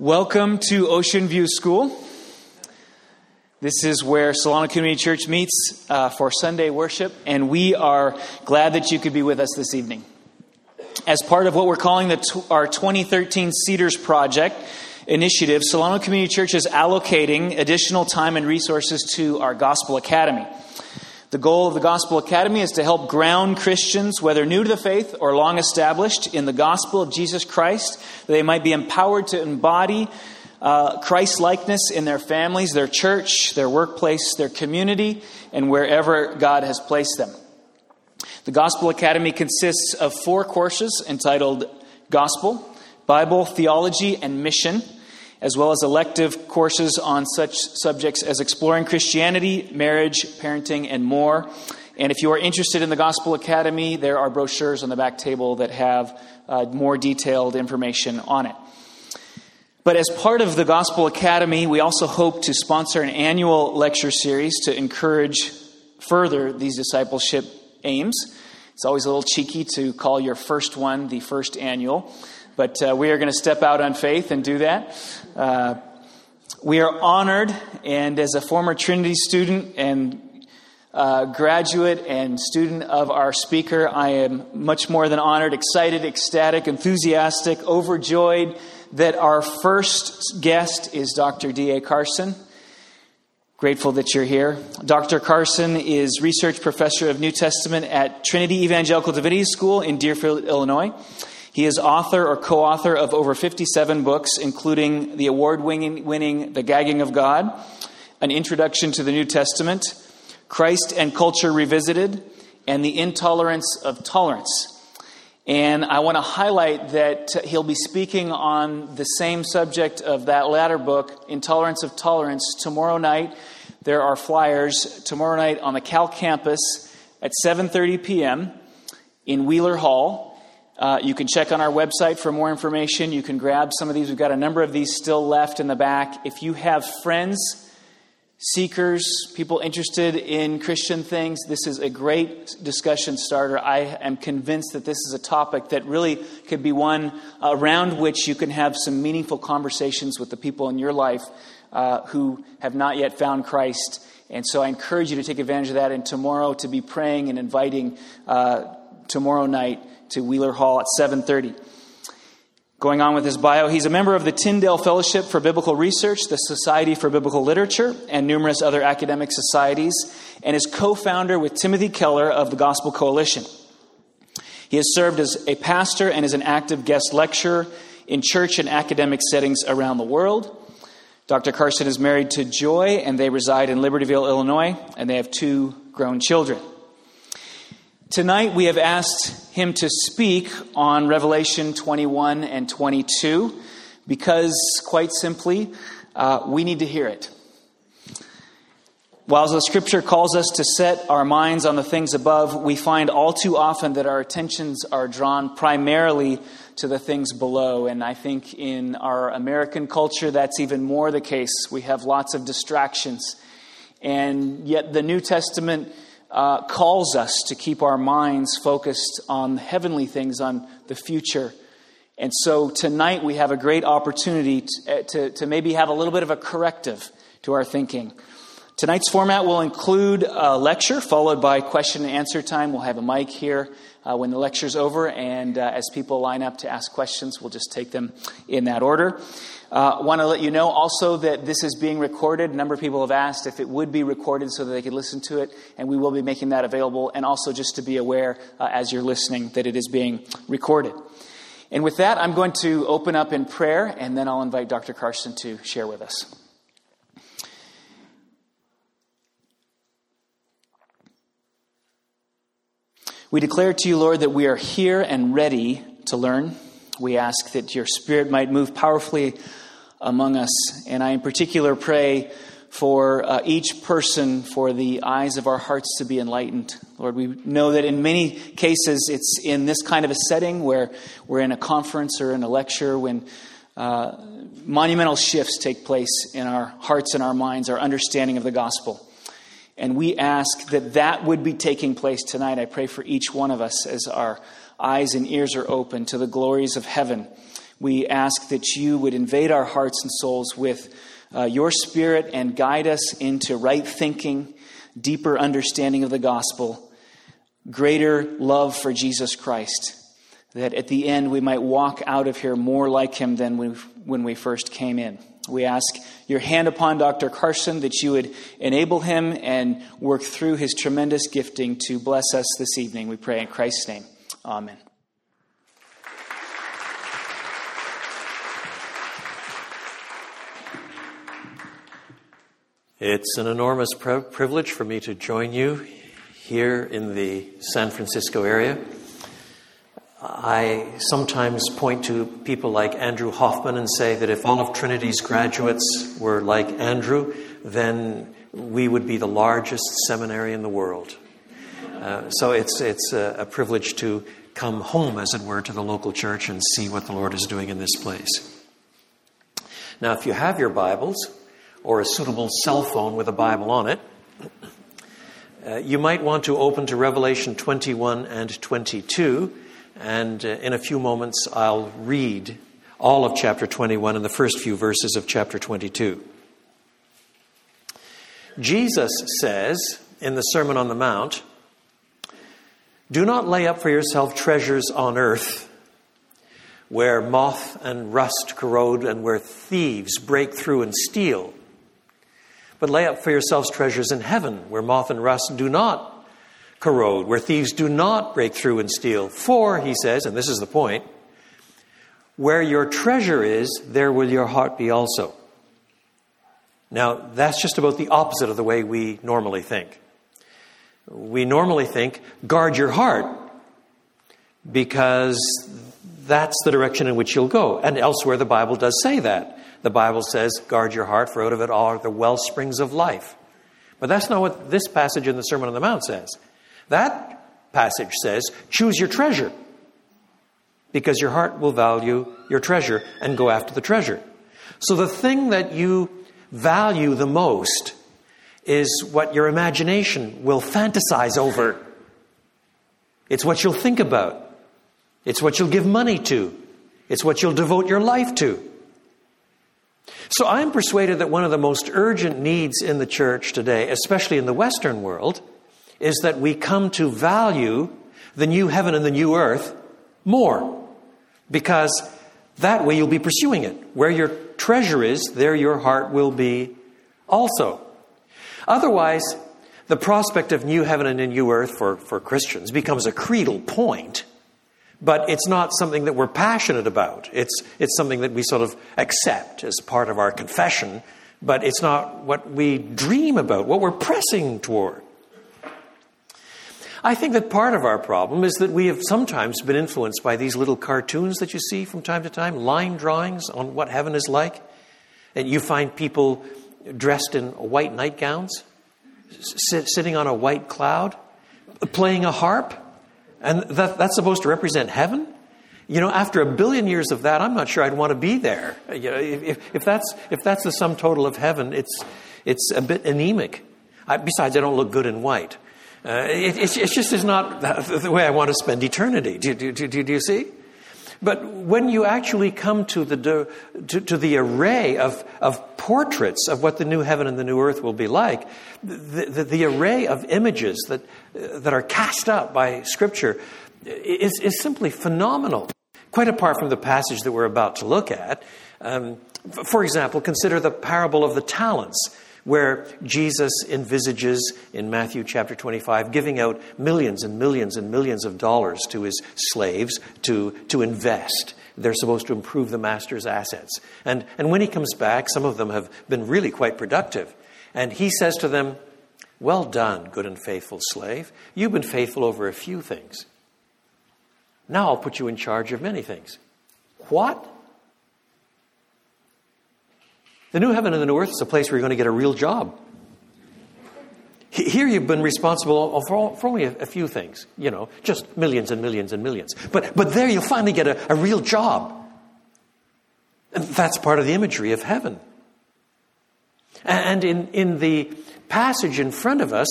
Welcome to Ocean View School. This is where Solano Community Church meets uh, for Sunday worship, and we are glad that you could be with us this evening. As part of what we're calling the, our 2013 Cedars Project initiative, Solano Community Church is allocating additional time and resources to our Gospel Academy. The goal of the Gospel Academy is to help ground Christians, whether new to the faith or long established, in the gospel of Jesus Christ, that they might be empowered to embody uh, Christ likeness in their families, their church, their workplace, their community, and wherever God has placed them. The Gospel Academy consists of four courses entitled Gospel, Bible, Theology, and Mission, as well as elective courses on such subjects as exploring Christianity, marriage, parenting, and more. And if you are interested in the Gospel Academy, there are brochures on the back table that have uh, more detailed information on it. But as part of the Gospel Academy, we also hope to sponsor an annual lecture series to encourage further these discipleship aims. It's always a little cheeky to call your first one the first annual, but uh, we are going to step out on faith and do that. Uh, we are honored, and as a former Trinity student and uh, graduate and student of our speaker, I am much more than honored, excited, ecstatic, enthusiastic, overjoyed that our first guest is Dr. D.A. Carson. Grateful that you're here. Dr. Carson is research professor of New Testament at Trinity Evangelical Divinity School in Deerfield, Illinois. He is author or co author of over 57 books, including the award winning The Gagging of God, An Introduction to the New Testament, Christ and Culture Revisited, and The Intolerance of Tolerance. And I want to highlight that he'll be speaking on the same subject of that latter book, Intolerance of Tolerance, tomorrow night. There are flyers tomorrow night on the Cal campus at 7:30 p.m. in Wheeler Hall. Uh, you can check on our website for more information. You can grab some of these. We've got a number of these still left in the back. If you have friends seekers, people interested in Christian things, this is a great discussion starter. I am convinced that this is a topic that really could be one around which you can have some meaningful conversations with the people in your life uh, who have not yet found Christ. And so I encourage you to take advantage of that and tomorrow to be praying and inviting uh, tomorrow night to Wheeler Hall at 730. Going on with his bio, he's a member of the Tyndale Fellowship for Biblical Research, the Society for Biblical Literature, and numerous other academic societies, and is co founder with Timothy Keller of the Gospel Coalition. He has served as a pastor and is an active guest lecturer in church and academic settings around the world. Dr. Carson is married to Joy, and they reside in Libertyville, Illinois, and they have two grown children. Tonight, we have asked him to speak on Revelation 21 and 22 because, quite simply, uh, we need to hear it. While the scripture calls us to set our minds on the things above, we find all too often that our attentions are drawn primarily to the things below. And I think in our American culture, that's even more the case. We have lots of distractions. And yet, the New Testament uh, calls us to keep our minds focused on heavenly things, on the future. And so tonight we have a great opportunity to, uh, to, to, maybe have a little bit of a corrective to our thinking. Tonight's format will include a lecture followed by question and answer time. We'll have a mic here uh, when the lecture's over, and uh, as people line up to ask questions, we'll just take them in that order. Uh, Want to let you know also that this is being recorded. A number of people have asked if it would be recorded so that they could listen to it, and we will be making that available. And also just to be aware uh, as you're listening that it is being recorded. And with that, I'm going to open up in prayer, and then I'll invite Dr. Carson to share with us. We declare to you, Lord, that we are here and ready to learn. We ask that your Spirit might move powerfully among us. And I, in particular, pray for uh, each person, for the eyes of our hearts to be enlightened. Lord, we know that in many cases it's in this kind of a setting where we're in a conference or in a lecture when uh, monumental shifts take place in our hearts and our minds, our understanding of the gospel. And we ask that that would be taking place tonight. I pray for each one of us as our eyes and ears are open to the glories of heaven. We ask that you would invade our hearts and souls with uh, your spirit and guide us into right thinking, deeper understanding of the gospel, greater love for Jesus Christ, that at the end we might walk out of here more like him than when we first came in. We ask your hand upon Dr. Carson that you would enable him and work through his tremendous gifting to bless us this evening. We pray in Christ's name. Amen. It's an enormous privilege for me to join you here in the San Francisco area. I sometimes point to people like Andrew Hoffman and say that if all of Trinity's graduates were like Andrew, then we would be the largest seminary in the world. Uh, so it's, it's a, a privilege to come home, as it were, to the local church and see what the Lord is doing in this place. Now, if you have your Bibles or a suitable cell phone with a Bible on it, uh, you might want to open to Revelation 21 and 22 and uh, in a few moments, I'll read all of chapter 21 and the first few verses of chapter 22. Jesus says in the Sermon on the Mount, Do not lay up for yourself treasures on earth where moth and rust corrode and where thieves break through and steal. But lay up for yourselves treasures in heaven where moth and rust do not corrode, where thieves do not break through and steal. For, he says, and this is the point, where your treasure is, there will your heart be also. Now, that's just about the opposite of the way we normally think. We normally think, guard your heart, because that's the direction in which you'll go. And elsewhere, the Bible does say that. The Bible says, guard your heart, for out of it all are the well springs of life. But that's not what this passage in the Sermon on the Mount says. That passage says, choose your treasure because your heart will value your treasure and go after the treasure. So the thing that you value the most is what your imagination will fantasize over. It's what you'll think about. It's what you'll give money to. It's what you'll devote your life to. So I'm persuaded that one of the most urgent needs in the church today, especially in the Western world, is that we come to value the new heaven and the new earth more. Because that way you'll be pursuing it. Where your treasure is, there your heart will be also. Otherwise, the prospect of new heaven and a new earth for, for Christians becomes a creedal point, but it's not something that we're passionate about. It's, it's something that we sort of accept as part of our confession, but it's not what we dream about, what we're pressing toward. I think that part of our problem is that we have sometimes been influenced by these little cartoons that you see from time to time, line drawings on what heaven is like. And you find people dressed in white nightgowns, sit, sitting on a white cloud, playing a harp. And that, that's supposed to represent heaven? You know, after a billion years of that, I'm not sure I'd want to be there. You know, if, if, that's, if that's the sum total of heaven, it's, it's a bit anemic. I, besides, I don't look good in white. Uh, it, it, it, just is not the way I want to spend eternity. Do, do, do, do you see? But when you actually come to the, to, to, the array of, of portraits of what the new heaven and the new earth will be like, the, the, the array of images that, that are cast up by Scripture is, is simply phenomenal. Quite apart from the passage that we're about to look at. Um, for example, consider the parable of the talents where Jesus envisages in Matthew chapter 25 giving out millions and millions and millions of dollars to his slaves to, to invest. They're supposed to improve the master's assets. And, and when he comes back, some of them have been really quite productive. And he says to them, Well done, good and faithful slave. You've been faithful over a few things. Now I'll put you in charge of many things. What? The new heaven and the new earth is a place where you're going to get a real job. Here you've been responsible for, for only a, few things, you know, just millions and millions and millions. But, but there you'll finally get a, a real job. And that's part of the imagery of heaven. And in, in the passage in front of us,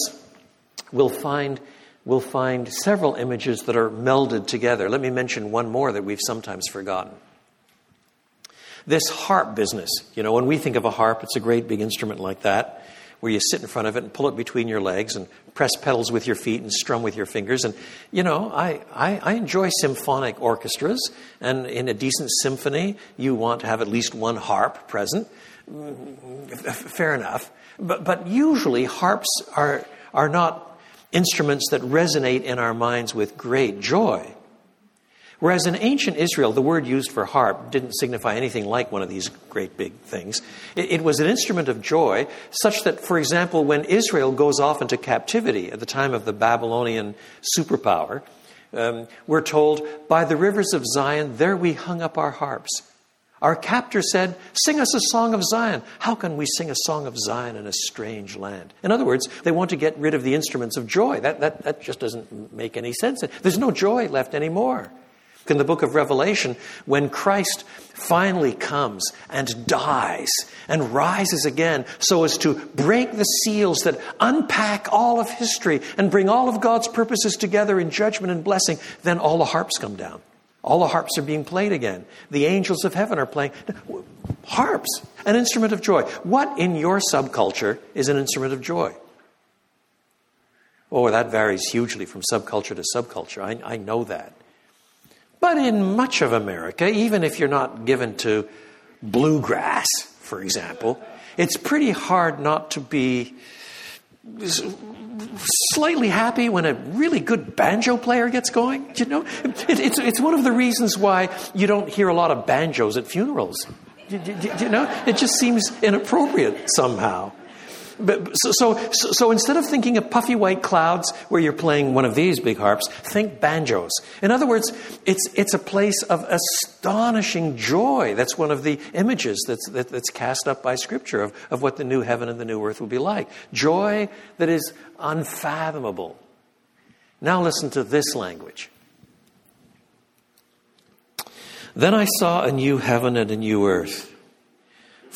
we'll find, we'll find several images that are melded together. Let me mention one more that we've sometimes forgotten. This harp business, you know, when we think of a harp, it's a great big instrument like that, where you sit in front of it and pull it between your legs and press pedals with your feet and strum with your fingers. And, you know, I, I, I enjoy symphonic orchestras, and in a decent symphony, you want to have at least one harp present. Fair enough. But, but usually, harps are, are not instruments that resonate in our minds with great joy. Whereas in ancient Israel, the word used for harp didn't signify anything like one of these great big things. It, it, was an instrument of joy, such that, for example, when Israel goes off into captivity at the time of the Babylonian superpower, um, we're told, By the rivers of Zion, there we hung up our harps. Our captor said, Sing us a song of Zion. How can we sing a song of Zion in a strange land? In other words, they want to get rid of the instruments of joy. That, that, that just doesn't make any sense. There's no joy left anymore. In the book of Revelation, when Christ finally comes and dies and rises again so as to break the seals that unpack all of history and bring all of God's purposes together in judgment and blessing, then all the harps come down. All the harps are being played again. The angels of heaven are playing harps, an instrument of joy. What in your subculture is an instrument of joy? Oh, that varies hugely from subculture to subculture. I, I know that. But in much of America, even if you're not given to bluegrass, for example, it's pretty hard not to be slightly happy when a really good banjo player gets going. You know, it, it's, it's one of the reasons why you don't hear a lot of banjos at funerals. You, know, it just seems inappropriate somehow. But, so, so, so instead of thinking of puffy white clouds where you're playing one of these big harps, think banjos. In other words, it's, it's a place of astonishing joy. That's one of the images that's, that, that's cast up by Scripture of, of what the new heaven and the new earth will be like. Joy that is unfathomable. Now listen to this language. Then I saw a new heaven and a new earth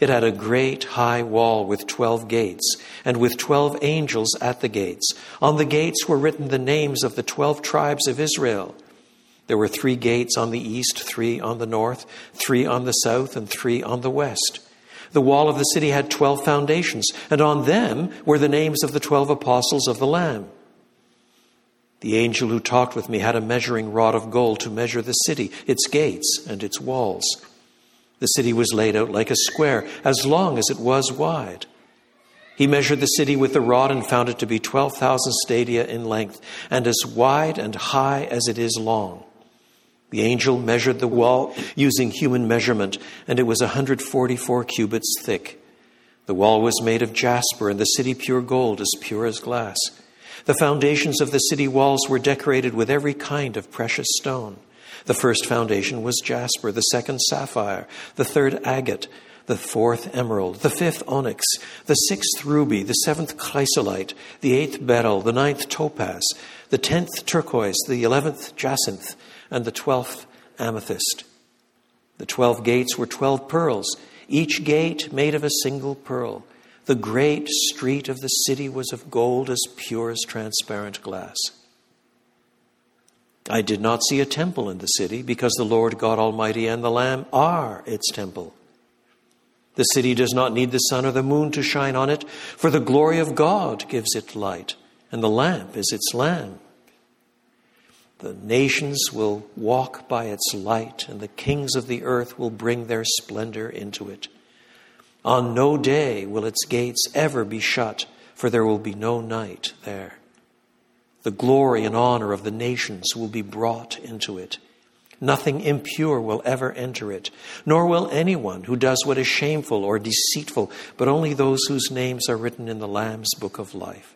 It had a great high wall with twelve gates, and with twelve angels at the gates. On the gates were written the names of the twelve tribes of Israel. There were three gates on the east, three on the north, three on the south, and three on the west. The wall of the city had twelve foundations, and on them were the names of the twelve apostles of the Lamb. The angel who talked with me had a measuring rod of gold to measure the city, its gates, and its walls. The city was laid out like a square, as long as it was wide. He measured the city with the rod and found it to be 12,000 stadia in length, and as wide and high as it is long. The angel measured the wall using human measurement, and it was 144 cubits thick. The wall was made of jasper, and the city pure gold, as pure as glass. The foundations of the city walls were decorated with every kind of precious stone. The first foundation was jasper, the second sapphire, the third agate, the fourth emerald, the fifth onyx, the sixth ruby, the seventh chrysolite, the eighth beryl, the ninth topaz, the tenth turquoise, the eleventh jacinth, and the twelfth amethyst. The twelve gates were twelve pearls, each gate made of a single pearl. The great street of the city was of gold as pure as transparent glass. I did not see a temple in the city because the Lord God Almighty and the Lamb are its temple. The city does not need the sun or the moon to shine on it, for the glory of God gives it light, and the Lamb is its lamp. The nations will walk by its light, and the kings of the earth will bring their splendor into it. On no day will its gates ever be shut, for there will be no night there. The glory and honor of the nations will be brought into it. Nothing impure will ever enter it, nor will anyone who does what is shameful or deceitful, but only those whose names are written in the Lamb's book of life.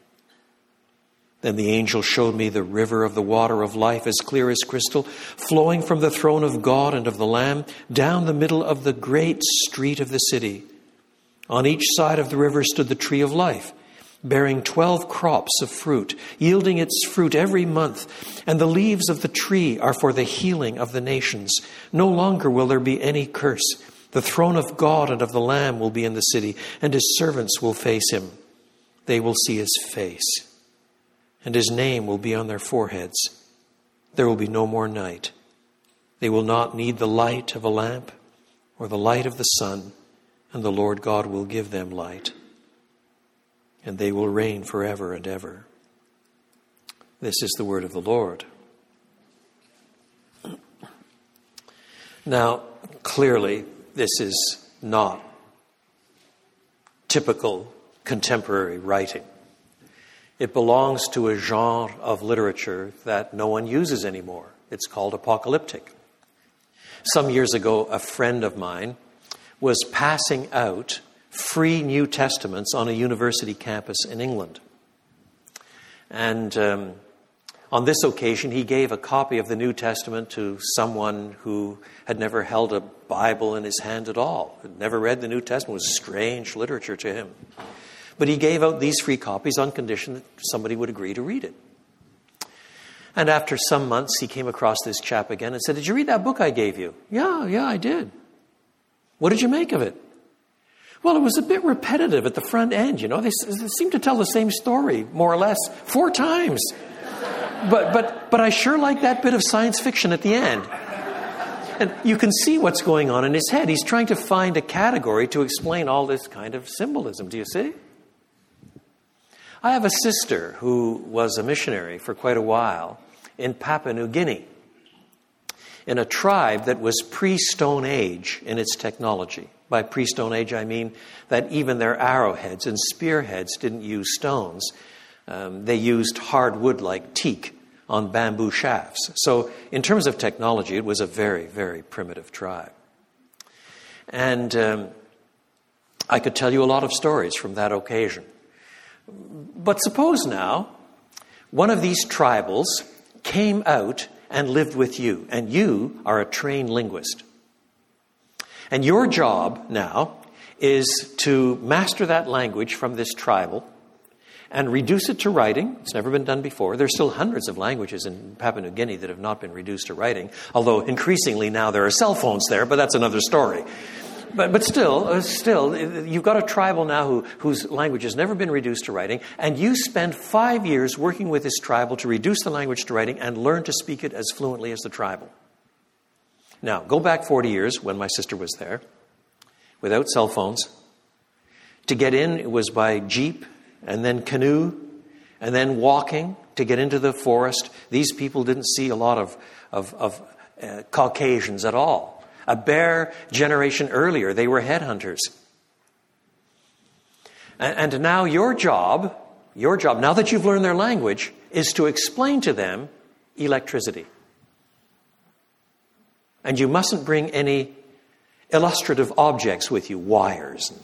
Then the angel showed me the river of the water of life, as clear as crystal, flowing from the throne of God and of the Lamb down the middle of the great street of the city. On each side of the river stood the tree of life, bearing twelve crops of fruit, yielding its fruit every month. And the leaves of the tree are for the healing of the nations. No longer will there be any curse. The throne of God and of the Lamb will be in the city, and his servants will face him. They will see his face and his name will be on their foreheads. There will be no more night. They will not need the light of a lamp or the light of the sun, and the Lord God will give them light. And they will reign forever and ever. This is the word of the Lord. Now, clearly, this is not typical contemporary writing. It belongs to a genre of literature that no one uses anymore. It's called apocalyptic. Some years ago, a friend of mine was passing out free New Testaments on a university campus in England. And um, on this occasion, he gave a copy of the New Testament to someone who had never held a Bible in his hand at all, had never read the New Testament. It was strange literature to him. But he gave out these free copies on condition that somebody would agree to read it. And after some months, he came across this chap again and said, Did you read that book I gave you? Yeah, yeah, I did. What did you make of it? Well, it was a bit repetitive at the front end, you know. They, they seem to tell the same story, more or less, four times. But, but, but I sure like that bit of science fiction at the end. And you can see what's going on in his head. He's trying to find a category to explain all this kind of symbolism. Do you see? I have a sister who was a missionary for quite a while in Papua New Guinea, in a tribe that was pre Stone Age in its technology. By pre Stone Age, I mean that even their arrowheads and spearheads didn't use stones, um, they used hard wood like teak on bamboo shafts. So, in terms of technology, it was a very, very primitive tribe. And um, I could tell you a lot of stories from that occasion. But suppose now one of these tribals came out and lived with you, and you are a trained linguist. And your job now is to master that language from this tribal and reduce it to writing. It's never been done before. There's still hundreds of languages in Papua New Guinea that have not been reduced to writing, although increasingly now there are cell phones there, but that's another story but, but still, uh, still, you've got a tribal now who, whose language has never been reduced to writing, and you spend five years working with this tribal to reduce the language to writing and learn to speak it as fluently as the tribal. Now, go back 40 years when my sister was there, without cell phones. To get in, it was by jeep, and then canoe, and then walking to get into the forest. These people didn't see a lot of, of, of uh, Caucasians at all. A bare generation earlier, they were headhunters. And, and now your job, your job, now that you've learned their language, is to explain to them electricity. And you mustn't bring any illustrative objects with you, wires and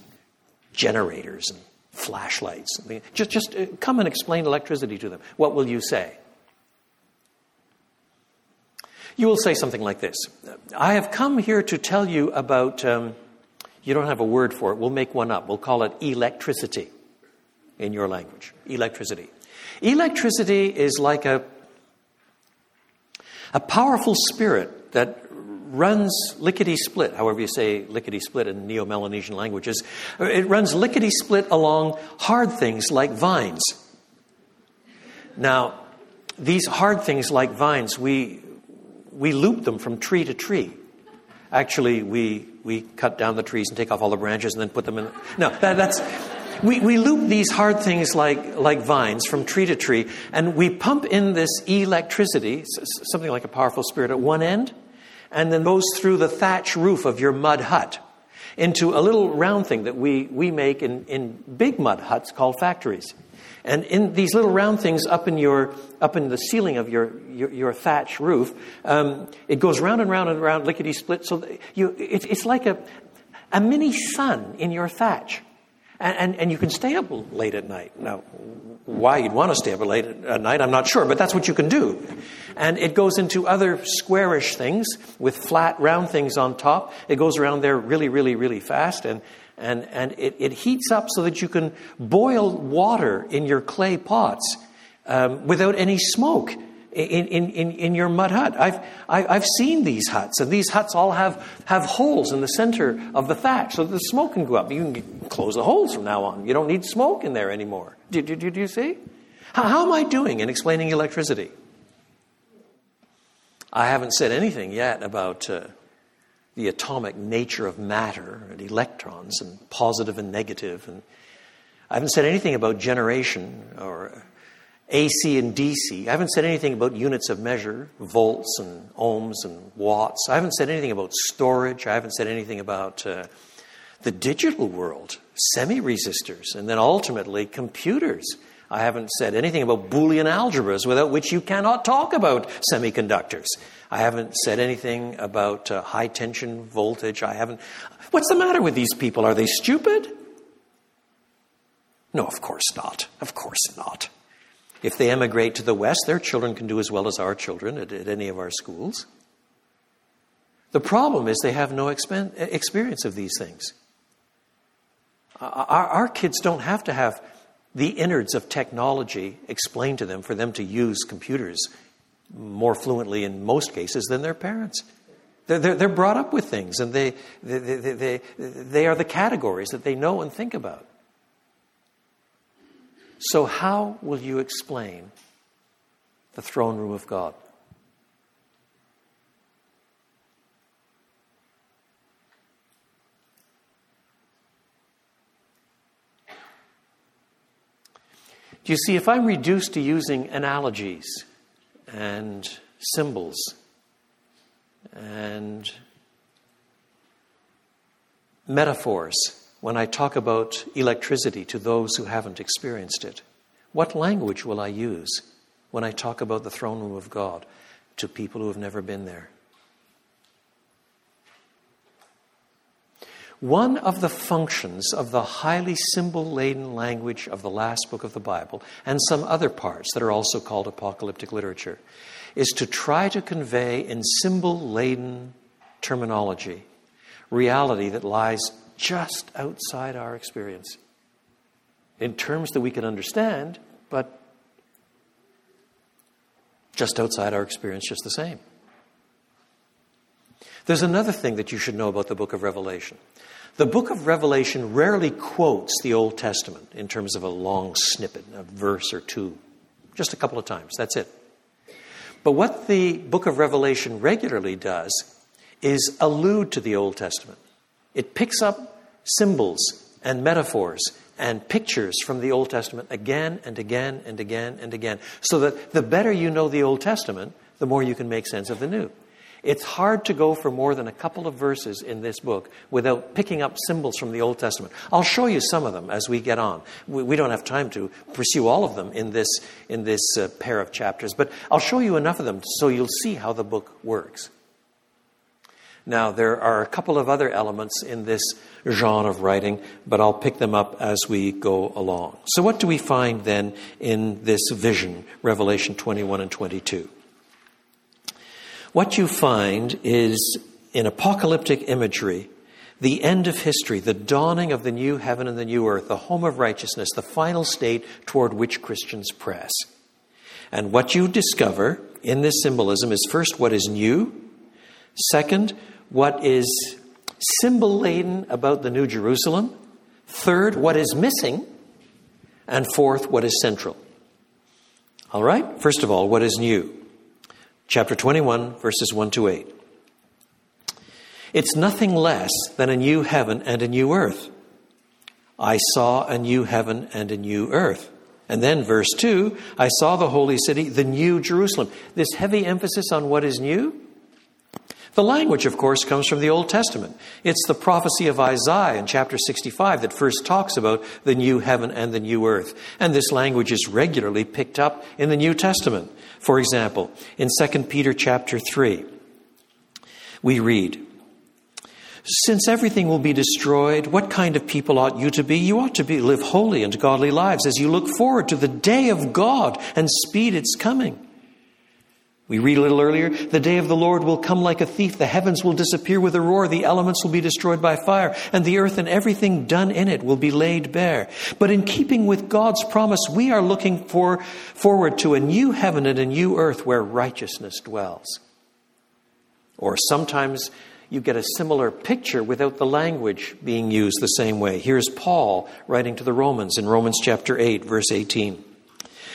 generators and flashlights. Just, just uh, come and explain electricity to them. What will you say? You will say something like this I have come here to tell you about, um, you don't have a word for it, we'll make one up. We'll call it electricity in your language. Electricity. Electricity is like a, a powerful spirit that runs lickety split, however you say lickety split in Neo Melanesian languages. It runs lickety split along hard things like vines. Now, these hard things like vines, we, we loop them from tree to tree. Actually, we, we cut down the trees and take off all the branches and then put them in. No, that, that's. We, we loop these hard things like, like vines from tree to tree, and we pump in this electricity, something like a powerful spirit, at one end, and then goes through the thatch roof of your mud hut into a little round thing that we, we make in, in big mud huts called factories. And in these little round things up in your up in the ceiling of your your, your thatch roof, um, it goes round and round and round, lickety split. So you, it, it's like a a mini sun in your thatch. And, and, and, you can stay up late at night. Now, why you'd want to stay up late at night, I'm not sure, but that's what you can do. And it goes into other squarish things with flat, round things on top. It goes around there really, really, really fast. And, and, and it, it heats up so that you can boil water in your clay pots um, without any smoke in, in, in, your mud hut. I've, I, have i have seen these huts, and these huts all have, have holes in the center of the thatch so the smoke can go up. You can close the holes from now on. You don't need smoke in there anymore. Do, do, do, do you see? How, how am I doing in explaining electricity? I haven't said anything yet about uh, the atomic nature of matter and electrons and positive and negative, and I haven't said anything about generation or AC and DC. I haven't said anything about units of measure, volts and ohms and watts. I haven't said anything about storage. I haven't said anything about uh, the digital world, semi resistors, and then ultimately computers. I haven't said anything about Boolean algebras, without which you cannot talk about semiconductors. I haven't said anything about uh, high tension voltage. I haven't. What's the matter with these people? Are they stupid? No, of course not. Of course not. If they emigrate to the West, their children can do as well as our children at, at any of our schools. The problem is they have no expen- experience of these things. Our, our kids don't have to have the innards of technology explained to them for them to use computers more fluently in most cases than their parents. They're, they're, brought up with things, and they, they, they, they are the categories that they know and think about. So, how will you explain the throne room of God? Do you see, if I'm reduced to using analogies and symbols and metaphors, when I talk about electricity to those who haven't experienced it? What language will I use when I talk about the throne room of God to people who have never been there? One of the functions of the highly symbol laden language of the last book of the Bible, and some other parts that are also called apocalyptic literature, is to try to convey in symbol laden terminology reality that lies just outside our experience in terms that we can understand, but just outside our experience, just the same. There's another thing that you should know about the book of Revelation. The book of Revelation rarely quotes the Old Testament in terms of a long snippet, a verse or two, just a couple of times. That's it. But what the book of Revelation regularly does is allude to the Old Testament. It picks up symbols and metaphors and pictures from the Old Testament again and again and again and again, so that the better you know the Old Testament, the more you can make sense of the New. It's hard to go for more than a couple of verses in this book without picking up symbols from the Old Testament. I'll show you some of them as we get on. We, we don't have time to pursue all of them in this, in this uh, pair of chapters, but I'll show you enough of them so you'll see how the book works. Now, there are a couple of other elements in this genre of writing, but I'll pick them up as we go along. So, what do we find then in this vision, Revelation 21 and 22? What you find is in apocalyptic imagery the end of history, the dawning of the new heaven and the new earth, the home of righteousness, the final state toward which Christians press. And what you discover in this symbolism is first what is new, second, what is symbol laden about the New Jerusalem, third, what is missing, and fourth, what is central. All right, first of all, what is new? Chapter 21, verses 1 to 8. It's nothing less than a new heaven and a new earth. I saw a new heaven and a new earth. And then, verse 2 I saw the holy city, the new Jerusalem. This heavy emphasis on what is new. The language, of course, comes from the Old Testament. It's the prophecy of Isaiah in chapter 65 that first talks about the new heaven and the new earth. And this language is regularly picked up in the New Testament. For example, in 2 Peter chapter 3, we read, since everything will be destroyed, what kind of people ought you to be? You ought to be, live holy and godly lives as you look forward to the day of God and speed its coming. We read a little earlier, the day of the Lord will come like a thief. The heavens will disappear with a roar. The elements will be destroyed by fire. And the earth and everything done in it will be laid bare. But in keeping with God's promise, we are looking for, forward to a new heaven and a new earth where righteousness dwells. Or sometimes you get a similar picture without the language being used the same way. Here's Paul writing to the Romans in Romans chapter 8, verse 18.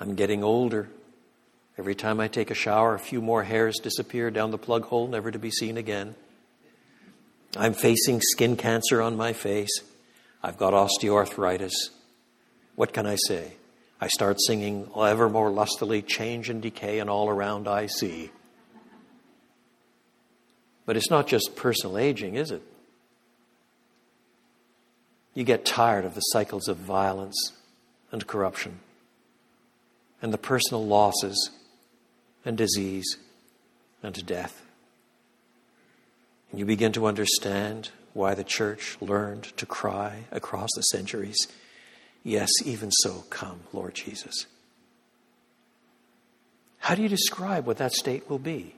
I'm getting older. Every time I take a shower, a few more hairs disappear down the plug hole, never to be seen again. I'm facing skin cancer on my face. I've got osteoarthritis. What can I say? I start singing ever more lustily, change and decay, and all around I see. But it's not just personal aging, is it? You get tired of the cycles of violence and corruption and the personal losses and disease and death. And you begin to understand why the church learned to cry across the centuries, Yes, even so, come, Lord Jesus. How do you describe what that state will be?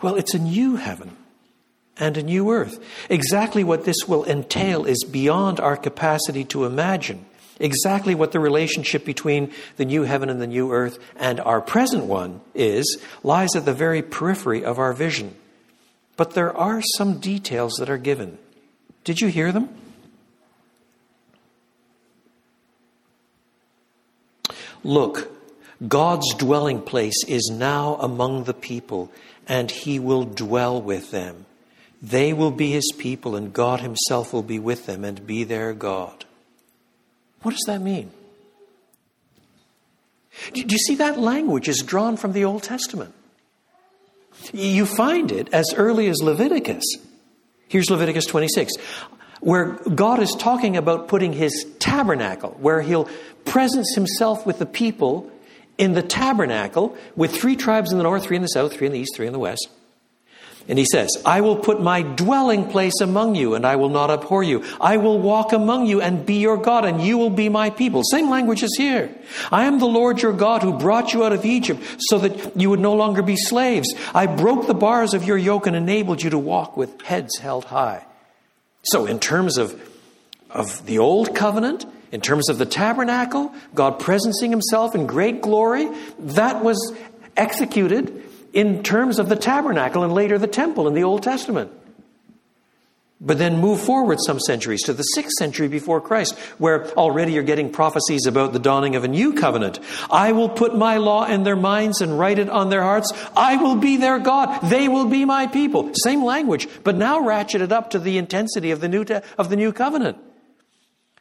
Well, it's a new heaven and a new earth. Exactly what this will entail is beyond our capacity to imagine. Exactly what the relationship between the new heaven and the new earth and our present one is lies at the very periphery of our vision. But there are some details that are given. Did you hear them? Look, God's dwelling place is now among the people, and he will dwell with them. They will be his people, and God himself will be with them and be their God. What does that mean? Do you see that language is drawn from the Old Testament? You find it as early as Leviticus. Here's Leviticus 26, where God is talking about putting his tabernacle, where he'll presence himself with the people in the tabernacle with three tribes in the north, three in the south, three in the east, three in the west. And he says, I will put my dwelling place among you, and I will not abhor you. I will walk among you and be your God, and you will be my people. Same language is here. I am the Lord your God who brought you out of Egypt so that you would no longer be slaves. I broke the bars of your yoke and enabled you to walk with heads held high. So, in terms of, of the old covenant, in terms of the tabernacle, God presencing himself in great glory, that was executed in terms of the tabernacle and later the temple in the Old Testament. But then move forward some centuries to the 6th century before Christ, where already you're getting prophecies about the dawning of a new covenant. I will put my law in their minds and write it on their hearts. I will be their God. They will be my people. Same language, but now ratcheted up to the intensity of the new, te- of the new covenant.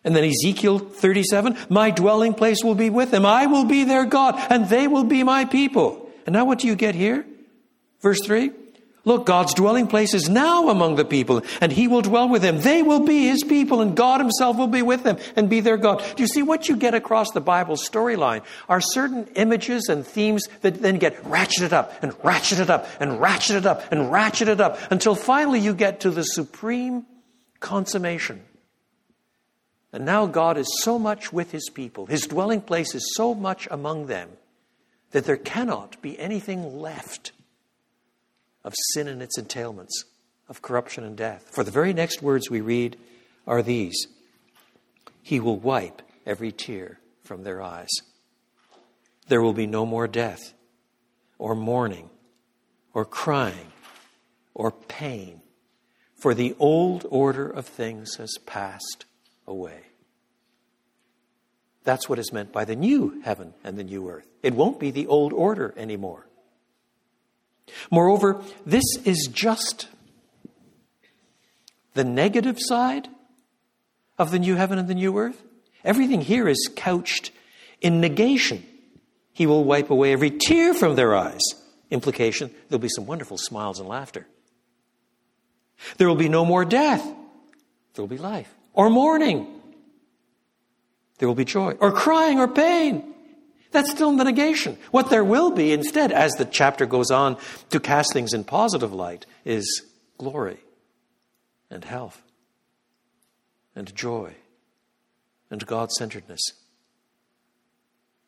And then Ezekiel 37, my dwelling place will be with them. I will be their God, and they will be my people. And now what do you get here? Verse 3 Look, God's dwelling place is now among the people, and He will dwell with them. They will be His people, and God Himself will be with them and be their God. Do you see what you get across the Bible storyline are certain images and themes that then get ratcheted up and ratcheted up and ratcheted up and ratcheted up until finally you get to the supreme consummation. And now God is so much with His people, His dwelling place is so much among them that there cannot be anything left of sin and its entailments, of corruption and death. For the very next words we read are these He will wipe every tear from their eyes. There will be no more death, or mourning, or crying, or pain, for the old order of things has passed away. That's what is meant by the new heaven and the new earth. It won't be the old order anymore. Moreover, this is just the negative side of the new heaven and the new earth. Everything here is couched in negation. He will wipe away every tear from their eyes. Implication there'll be some wonderful smiles and laughter. There will be no more death. There will be life. Or mourning. There will be joy. Or crying or pain. That's still the negation. What there will be instead, as the chapter goes on to cast things in positive light, is glory and health and joy and God centeredness.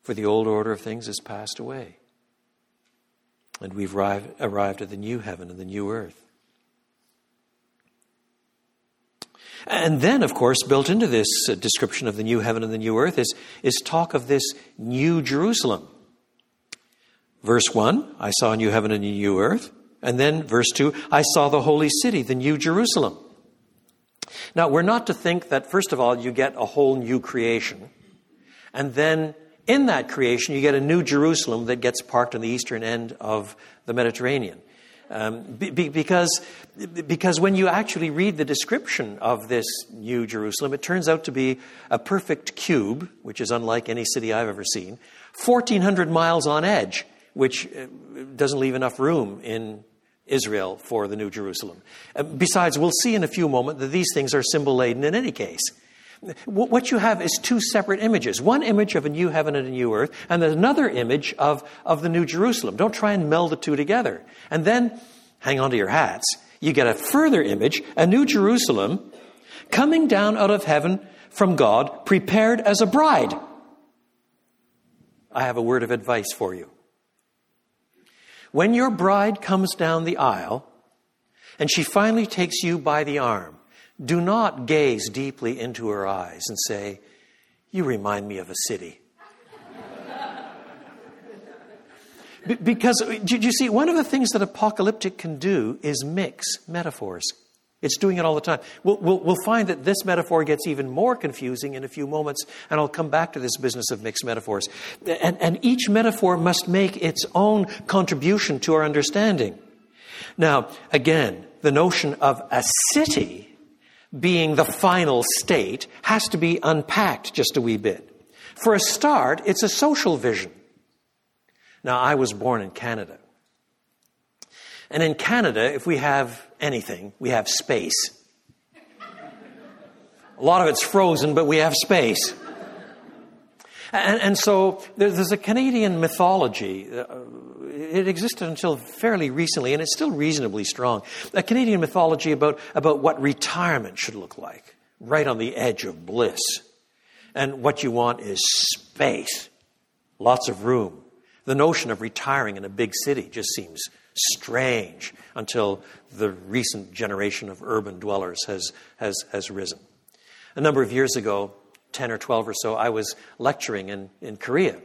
For the old order of things has passed away. And we've arrived at the new heaven and the new earth. And then, of course, built into this uh, description of the new heaven and the new earth is, is talk of this new Jerusalem. Verse 1, I saw a new heaven and a new earth. And then verse 2, I saw the holy city, the new Jerusalem. Now, we're not to think that, first of all, you get a whole new creation. And then in that creation, you get a new Jerusalem that gets parked on the eastern end of the Mediterranean. Um, be, because, because when you actually read the description of this New Jerusalem, it turns out to be a perfect cube, which is unlike any city I've ever seen, 1,400 miles on edge, which uh, doesn't leave enough room in Israel for the New Jerusalem. Uh, besides, we'll see in a few moments that these things are symbol laden in any case. What you have is two separate images one image of a new heaven and a new earth, and another image of, of the new Jerusalem. Don't try and meld the two together. And then, hang on to your hats, you get a further image, a new Jerusalem coming down out of heaven from God, prepared as a bride. I have a word of advice for you. When your bride comes down the aisle and she finally takes you by the arm, do not gaze deeply into her eyes and say, You remind me of a city. because, do you see, one of the things that apocalyptic can do is mix metaphors. It's doing it all the time. We'll, we'll, we'll, find that this metaphor gets even more confusing in a few moments, and I'll come back to this business of mixed metaphors. And, and each metaphor must make its own contribution to our understanding. Now, again, the notion of a city being the final state has to be unpacked just a wee bit. For a start, it's a social vision. Now, I was born in Canada. And in Canada, if we have anything, we have space. A lot of it's frozen, but we have space. And, and so there's a Canadian mythology. Uh, It existed until fairly recently, and it's still reasonably strong. A Canadian mythology about, about what retirement should look like, right on the edge of bliss. And what you want is space, lots of room. The notion of retiring in a big city just seems strange until the recent generation of urban dwellers has, has, has risen. A number of years ago, 10 or 12 or so, I was lecturing in, in Korea.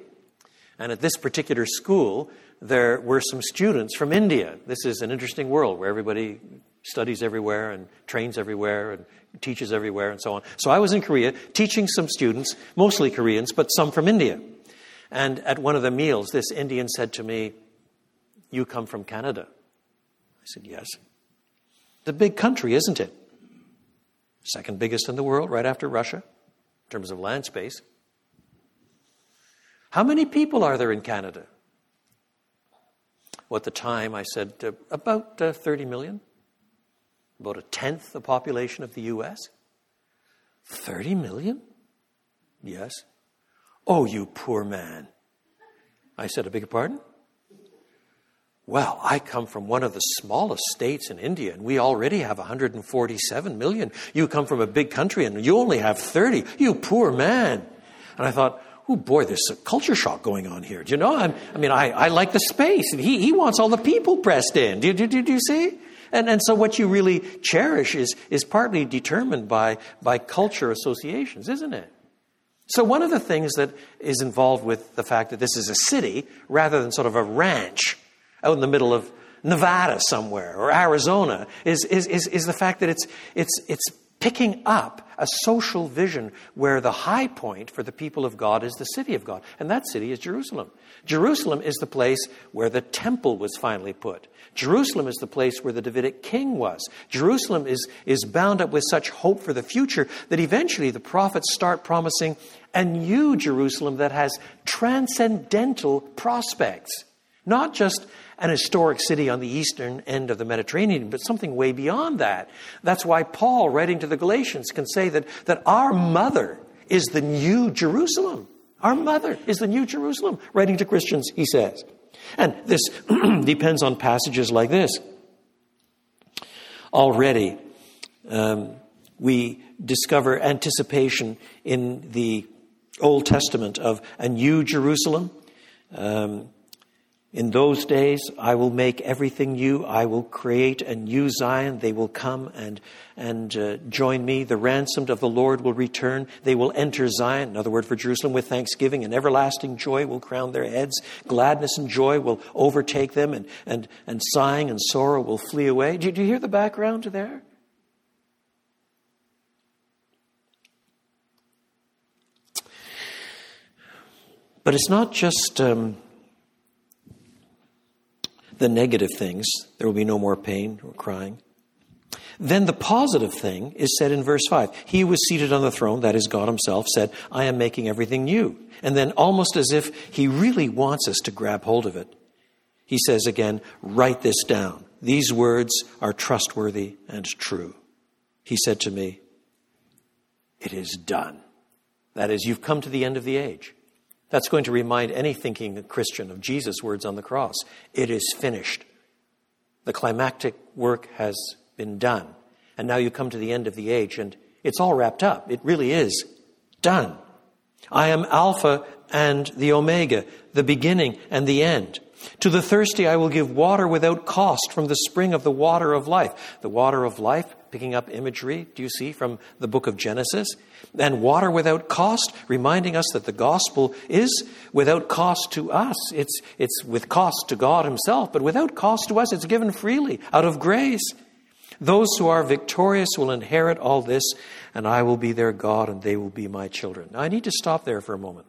And at this particular school, there were some students from India. This is an interesting world where everybody studies everywhere and trains everywhere and teaches everywhere and so on. So I was in Korea teaching some students, mostly Koreans, but some from India. And at one of the meals, this Indian said to me, You come from Canada? I said, Yes. A big country, isn't it? Second biggest in the world, right after Russia, in terms of land space. How many people are there in Canada? Well, at the time, I said uh, about uh, 30 million, about a tenth the population of the U.S. 30 million? Yes. Oh, you poor man. I said, I beg your pardon? Well, I come from one of the smallest states in India, and we already have 147 million. You come from a big country, and you only have 30. You poor man. And I thought, oh boy, there's a culture shock going on here. Do you know? I'm, i mean, I, I like the space, and he, he wants all the people pressed in. Do, do, do, do you see? And, and so what you really cherish is, is partly determined by, by culture associations, isn't it? So, one of the things that is involved with the fact that this is a city rather than sort of a ranch out in the middle of Nevada somewhere or Arizona is, is, is, is the fact that it's, it's, it's picking up a social vision where the high point for the people of God is the city of God. And that city is Jerusalem. Jerusalem is the place where the temple was finally put. Jerusalem is the place where the Davidic king was. Jerusalem is, is bound up with such hope for the future that eventually the prophets start promising a new Jerusalem that has transcendental prospects. Not just an historic city on the eastern end of the Mediterranean, but something way beyond that. That's why Paul, writing to the Galatians, can say that, that our mother is the new Jerusalem. Our mother is the new Jerusalem. Writing to Christians, he says. And this depends on passages like this. Already, um, we discover anticipation in the Old Testament of a new Jerusalem. Um, in those days, I will make everything new. I will create a new Zion. They will come and, and uh, join me. The ransomed of the Lord will return. They will enter Zion, another word for Jerusalem, with thanksgiving, and everlasting joy will crown their heads. Gladness and joy will overtake them, and, and, and sighing and sorrow will flee away. Do, do you hear the background there? But it's not just. Um, the negative things. There will be no more pain or crying. Then the positive thing is said in verse 5. He was seated on the throne, that is God Himself, said, I am making everything new. And then, almost as if He really wants us to grab hold of it, He says again, Write this down. These words are trustworthy and true. He said to me, It is done. That is, you've come to the end of the age. That's going to remind any thinking Christian of Jesus' words on the cross It is finished. The climactic work has been done. And now you come to the end of the age, and it's all wrapped up. It really is done. I am Alpha and the Omega, the beginning and the end. To the thirsty, I will give water without cost from the spring of the water of life. The water of life, picking up imagery, do you see, from the book of Genesis? And water without cost, reminding us that the gospel is without cost to us. It's, it's with cost to God Himself, but without cost to us, it's given freely, out of grace. Those who are victorious will inherit all this, and I will be their God, and they will be my children. Now, I need to stop there for a moment.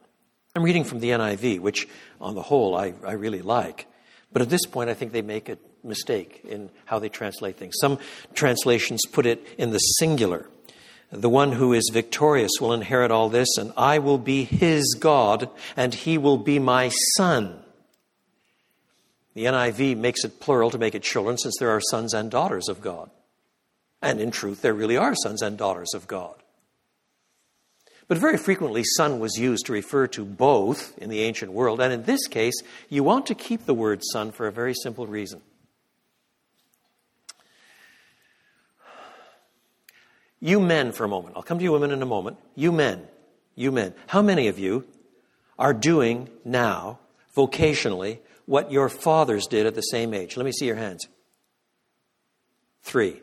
I'm reading from the NIV, which on the whole I, I really like. But at this point, I think they make a mistake in how they translate things. Some translations put it in the singular. The one who is victorious will inherit all this, and I will be his God, and he will be my son. The NIV makes it plural to make it children, since there are sons and daughters of God. And in truth, there really are sons and daughters of God. But very frequently, son was used to refer to both in the ancient world. And in this case, you want to keep the word son for a very simple reason. You men, for a moment, I'll come to you women in a moment. You men, you men, how many of you are doing now, vocationally, what your fathers did at the same age? Let me see your hands. Three.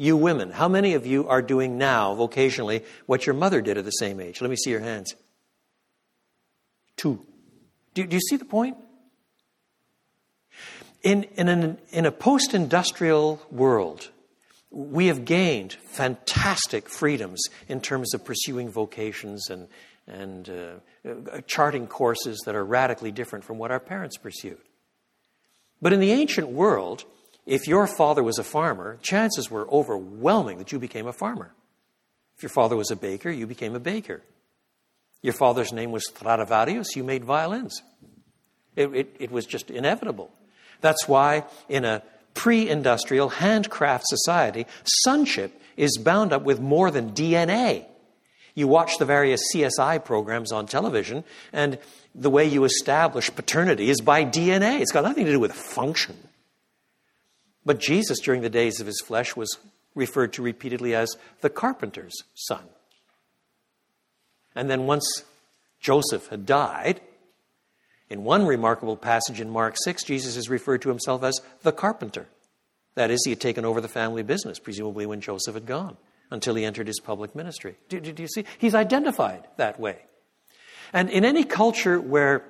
You women, how many of you are doing now, vocationally, what your mother did at the same age? Let me see your hands. Two. Do, do you see the point? In, in, an, in a post industrial world, we have gained fantastic freedoms in terms of pursuing vocations and, and uh, charting courses that are radically different from what our parents pursued. But in the ancient world, if your father was a farmer, chances were overwhelming that you became a farmer. If your father was a baker, you became a baker. Your father's name was Stradivarius, you made violins. It, it, it was just inevitable. That's why in a pre industrial handcraft society, sonship is bound up with more than DNA. You watch the various CSI programs on television, and the way you establish paternity is by DNA. It's got nothing to do with function. But Jesus, during the days of his flesh, was referred to repeatedly as the carpenter's son. And then once Joseph had died, in one remarkable passage in Mark 6, Jesus is referred to himself as the carpenter. That is, he had taken over the family business, presumably when Joseph had gone, until he entered his public ministry. Do, do, do you see? He's identified that way. And in any culture where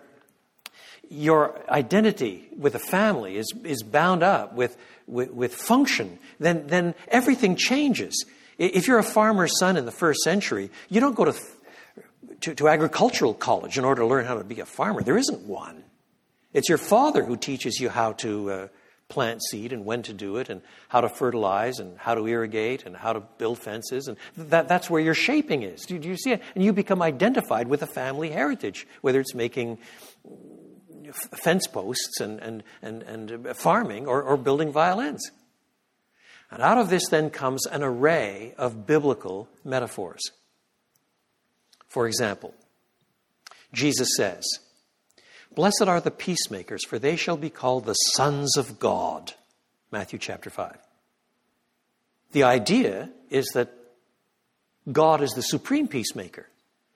your identity with a family is, is bound up with, with, with function, then, then everything changes. If you're a farmer's son in the first century, you don't go to to, to agricultural college in order to learn how to be a farmer. There isn't one. It's your father who teaches you how to uh, plant seed and when to do it, and how to fertilize, and how to irrigate, and how to build fences. And that, that's where your shaping is. Do, do you see it? And you become identified with a family heritage, whether it's making fence posts and, and, and, and farming or, or building violins. And out of this then comes an array of biblical metaphors. For example, Jesus says, Blessed are the peacemakers, for they shall be called the sons of God. Matthew chapter 5. The idea is that God is the supreme peacemaker.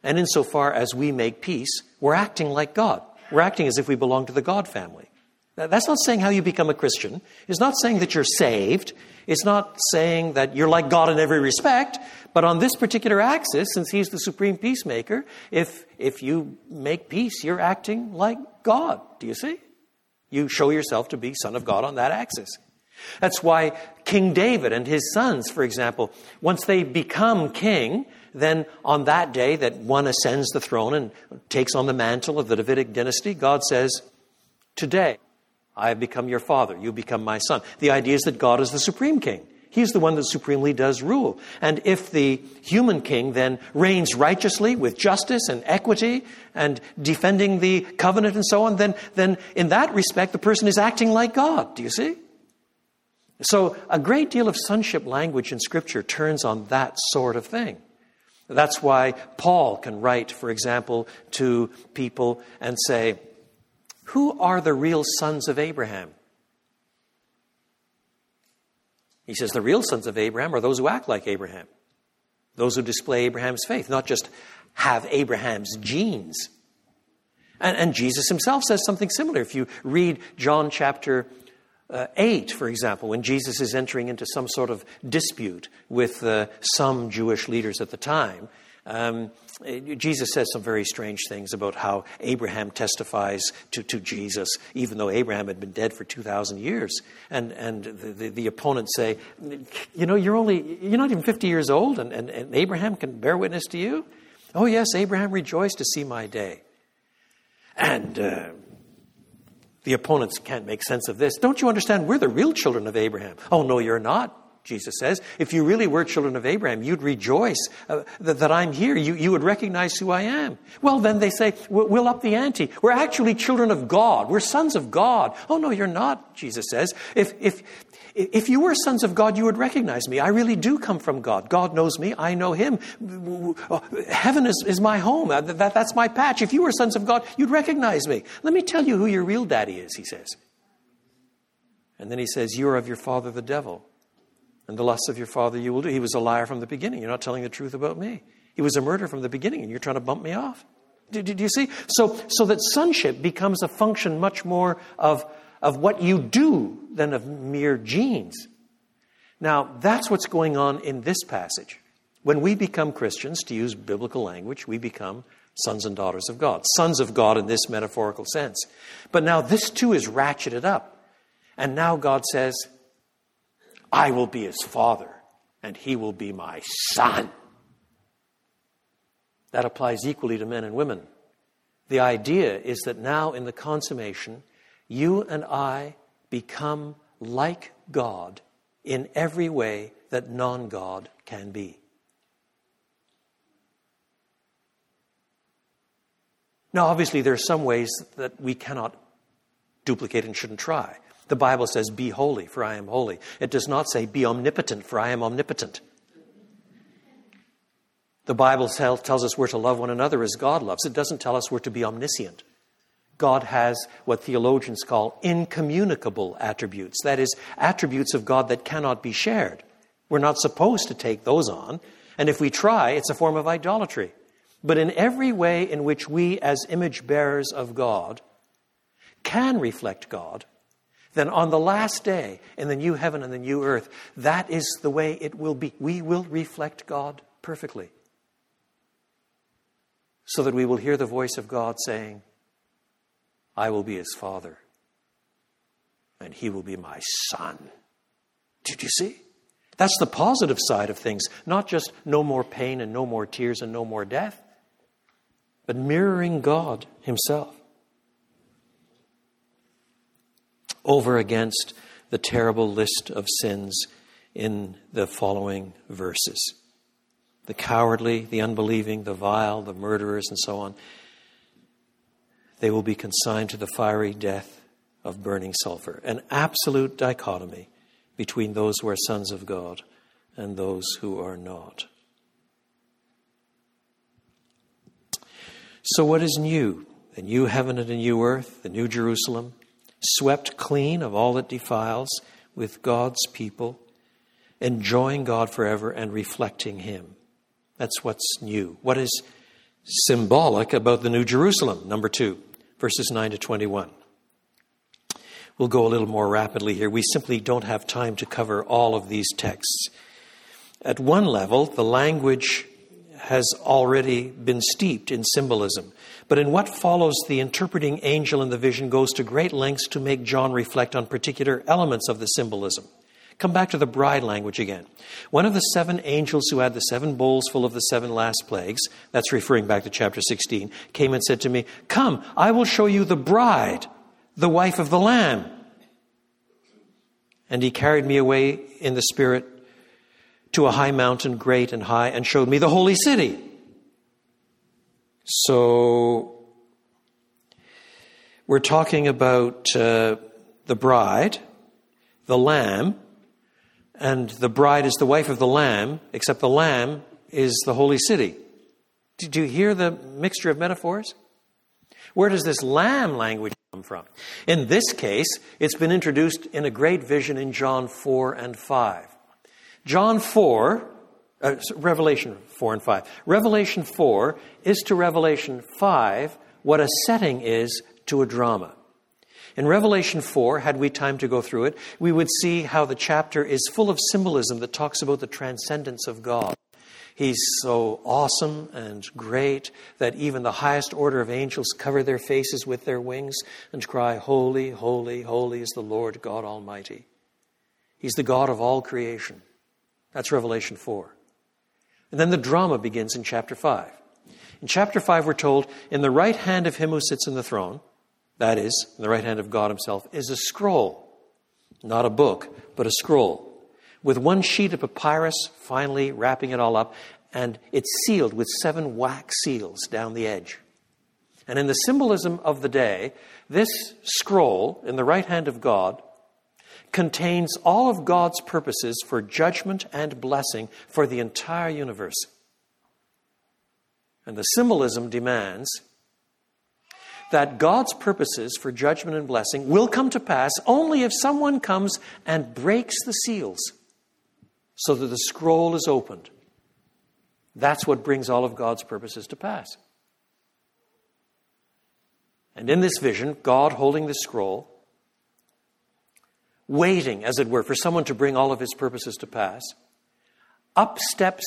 And insofar as we make peace, we're acting like God. We're acting as if we belong to the God family. That's not saying how you become a Christian. It's not saying that you're saved. It's not saying that you're like God in every respect. But on this particular axis, since He's the supreme peacemaker, if, if you make peace, you're acting like God. Do you see? You show yourself to be Son of God on that axis. That's why King David and his sons, for example, once they become king, then on that day that one ascends the throne and takes on the mantle of the Davidic dynasty, God says, Today I have become your father, you become my son. The idea is that God is the supreme king. He's the one that supremely does rule. And if the human king then reigns righteously with justice and equity and defending the covenant and so on, then, then in that respect, the person is acting like God. Do you see? So a great deal of sonship language in Scripture turns on that sort of thing. That's why Paul can write, for example, to people and say, who are the real sons of Abraham? He says the real sons of Abraham are those who act like Abraham, those who display Abraham's faith, not just have Abraham's genes. And, and Jesus himself says something similar. If you read John chapter uh, 8, for example, when Jesus is entering into some sort of dispute with uh, some Jewish leaders at the time, um, Jesus says some very strange things about how Abraham testifies to, to Jesus, even though Abraham had been dead for 2,000 years. And, and the, the, the, opponents say, You know, you're only, you're not even 50 years old, and, and, and Abraham can bear witness to you? Oh, yes, Abraham rejoiced to see my day. And uh, the opponents can't make sense of this. Don't you understand? We're the real children of Abraham. Oh, no, you're not. Jesus says. If you really were children of Abraham, you'd rejoice uh, that, that, I'm here. You, you would recognize who I am. Well, then they say, we'll up the ante. We're actually children of God. We're sons of God. Oh, no, you're not, Jesus says. If, if, if you were sons of God, you would recognize me. I really do come from God. God knows me. I know him. Heaven is, is my home. Uh, that, that's my patch. If you were sons of God, you'd recognize me. Let me tell you who your real daddy is, he says. And then he says, You are of your father, the devil and the lusts of your father you will do. He was a liar from the beginning. You're not telling the truth about me. He was a murderer from the beginning, and you're trying to bump me off. Do, do, do you see? So, so that sonship becomes a function much more of, of what you do than of mere genes. Now, that's what's going on in this passage. When we become Christians, to use biblical language, we become sons and daughters of God. Sons of God in this metaphorical sense. But now this too is ratcheted up. And now God says, I will be his father. and he will be my son. That applies equally to men and women. The idea is that now, in the consummation, you and I become like God in every way that non God can be. Now, obviously, there are some ways that we cannot duplicate and shouldn't try. The Bible says, Be holy, for I am holy. It does not say, Be omnipotent, for I am omnipotent. The Bible tells us we're to love one another as God loves. It doesn't tell us we're to be omniscient. God has what theologians call incommunicable attributes. That is, attributes of God that cannot be shared. We're not supposed to take those on. And if we try, it's a form of idolatry. But in every way in which we, as image bearers of God, can reflect God, then on the last day, in the new heaven and the new earth, that is the way it will be. We will reflect God perfectly. So that we will hear the voice of God saying, I will be his father, and he will be my son. Did you see? That's the positive side of things, not just no more pain and no more tears and no more death, but mirroring God himself over against the terrible list of sins in the following verses the cowardly, the unbelieving, the vile, the murderers, and so on they will be consigned to the fiery death of burning sulfur. An absolute dichotomy between those who are sons of God and those who are not. So, what is new? The new heaven and the new earth, the new Jerusalem, swept clean of all that defiles with God's people, enjoying God forever and reflecting Him. That's what's new. What is symbolic about the New Jerusalem? Number two verses 9 to 21. We'll go a little more rapidly here. We simply don't have time to cover all of these texts. At one level, the language has already been steeped in symbolism. But in what follows, the interpreting angel in the vision goes to great lengths to make John reflect on particular elements of the symbolism. Come back to the bride language again. One of the seven angels who had the seven bowls full of the seven last plagues, that's referring back to chapter 16, came and said to me, Come, I will show you the bride, the wife of the Lamb. And he carried me away in the Spirit to a high mountain, great and high, and showed me the holy city. So, we're talking about uh, the bride, the lamb, and the bride is the wife of the lamb, except the lamb is the holy city. Did you hear the mixture of metaphors? Where does this lamb language come from? In this case, it's been introduced in a great vision in John 4 and 5. John 4, uh, Revelation 4 and 5. Revelation 4 is to Revelation 5 what a setting is to a drama. In Revelation 4, had we time to go through it, we would see how the chapter is full of symbolism that talks about the transcendence of God. He's so awesome and great that even the highest order of angels cover their faces with their wings and cry, Holy, holy, holy is the Lord God Almighty. He's the God of all creation. That's Revelation 4. And then the drama begins in chapter 5. In chapter 5, we're told, In the right hand of him who sits in the throne, that is, the right hand of God Himself, is a scroll. Not a book, but a scroll. With one sheet of papyrus finally wrapping it all up, and it's sealed with seven wax seals down the edge. And in the symbolism of the day, this scroll in the right hand of God contains all of God's purposes for judgment and blessing for the entire universe. And the symbolism demands that God's purposes for judgment and blessing will come to pass only if someone comes and breaks the seals so that the scroll is opened. That's what brings all of God's purposes to pass. And in this vision, God holding the scroll, waiting, as it were, for someone to bring all of his purposes to pass, up steps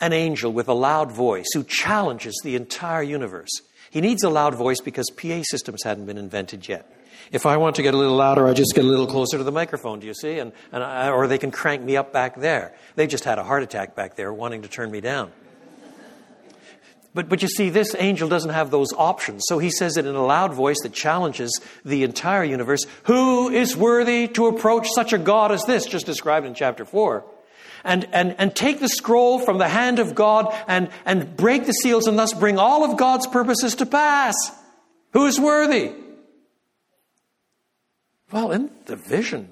an angel with a loud voice who challenges the entire universe he needs a loud voice because PA systems hadn't been invented yet. If I want to get a little louder, I just get a little closer to the microphone, do you see? And, and I, or they can crank me up back there. They just had a heart attack back there wanting to turn me down. But, but you see, this angel doesn't have those options. So he says it in a loud voice that challenges the entire universe Who is worthy to approach such a God as this, just described in chapter 4? And, and, and take the scroll from the hand of God and, and break the seals and thus bring all of God's purposes to pass. Who is worthy? Well, in the vision,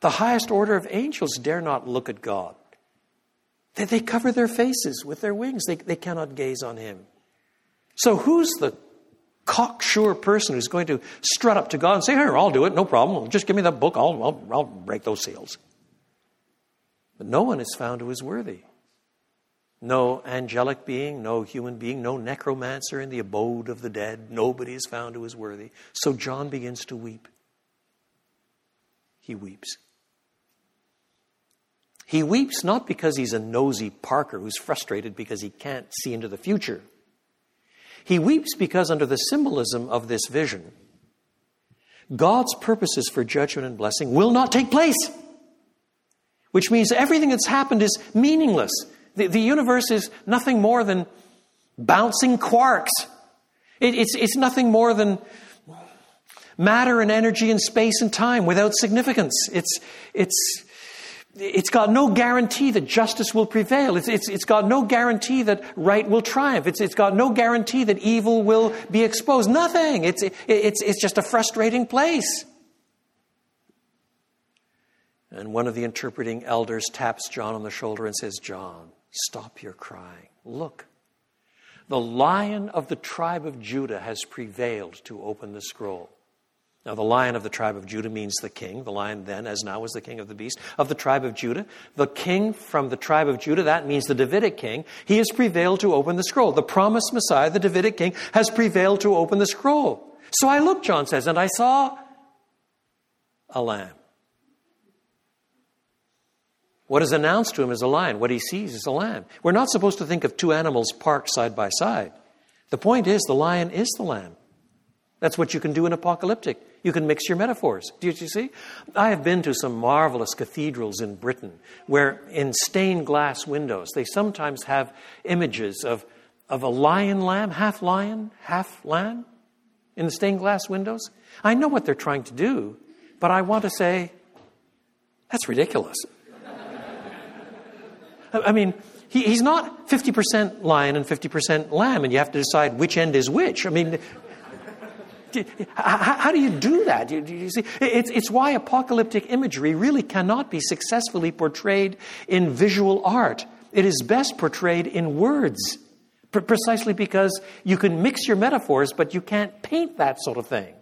the highest order of angels dare not look at God. They, they cover their faces with their wings, they, they cannot gaze on Him. So, who's the cocksure person who's going to strut up to God and say, Here, I'll do it, no problem. Just give me that book, I'll, I'll, I'll break those seals. But no one is found who is worthy. No angelic being, no human being, no necromancer in the abode of the dead. Nobody is found who is worthy. So John begins to weep. He weeps. He weeps not because he's a nosy Parker who's frustrated because he can't see into the future. He weeps because, under the symbolism of this vision, God's purposes for judgment and blessing will not take place. Which means everything that's happened is meaningless. The, the universe is nothing more than bouncing quarks. It, it's, it's nothing more than matter and energy and space and time without significance. It's, it's, it's got no guarantee that justice will prevail. It's, it's, it's got no guarantee that right will triumph. It's, it's got no guarantee that evil will be exposed. Nothing. It's, it, it's, it's just a frustrating place. And one of the interpreting elders taps John on the shoulder and says, John, stop your crying. Look, the lion of the tribe of Judah has prevailed to open the scroll. Now, the lion of the tribe of Judah means the king. The lion then, as now, is the king of the beast of the tribe of Judah. The king from the tribe of Judah, that means the Davidic king, he has prevailed to open the scroll. The promised Messiah, the Davidic king, has prevailed to open the scroll. So I looked, John says, and I saw a lamb. What is announced to him is a lion. What he sees is a lamb. We're not supposed to think of two animals parked side by side. The point is, the lion is the lamb. That's what you can do in apocalyptic. You can mix your metaphors. Do you see? I have been to some marvelous cathedrals in Britain where, in stained glass windows, they sometimes have images of, of a lion lamb, half lion, half lamb, in the stained glass windows. I know what they're trying to do, but I want to say, that's ridiculous. I mean, he, he's not 50% lion and 50% lamb, and you have to decide which end is which. I mean, how, do you do that? You, see? It's, it's why apocalyptic imagery really cannot be successfully portrayed in visual art. It is best portrayed in words, precisely because you can mix your metaphors, but you can't paint that sort of thing.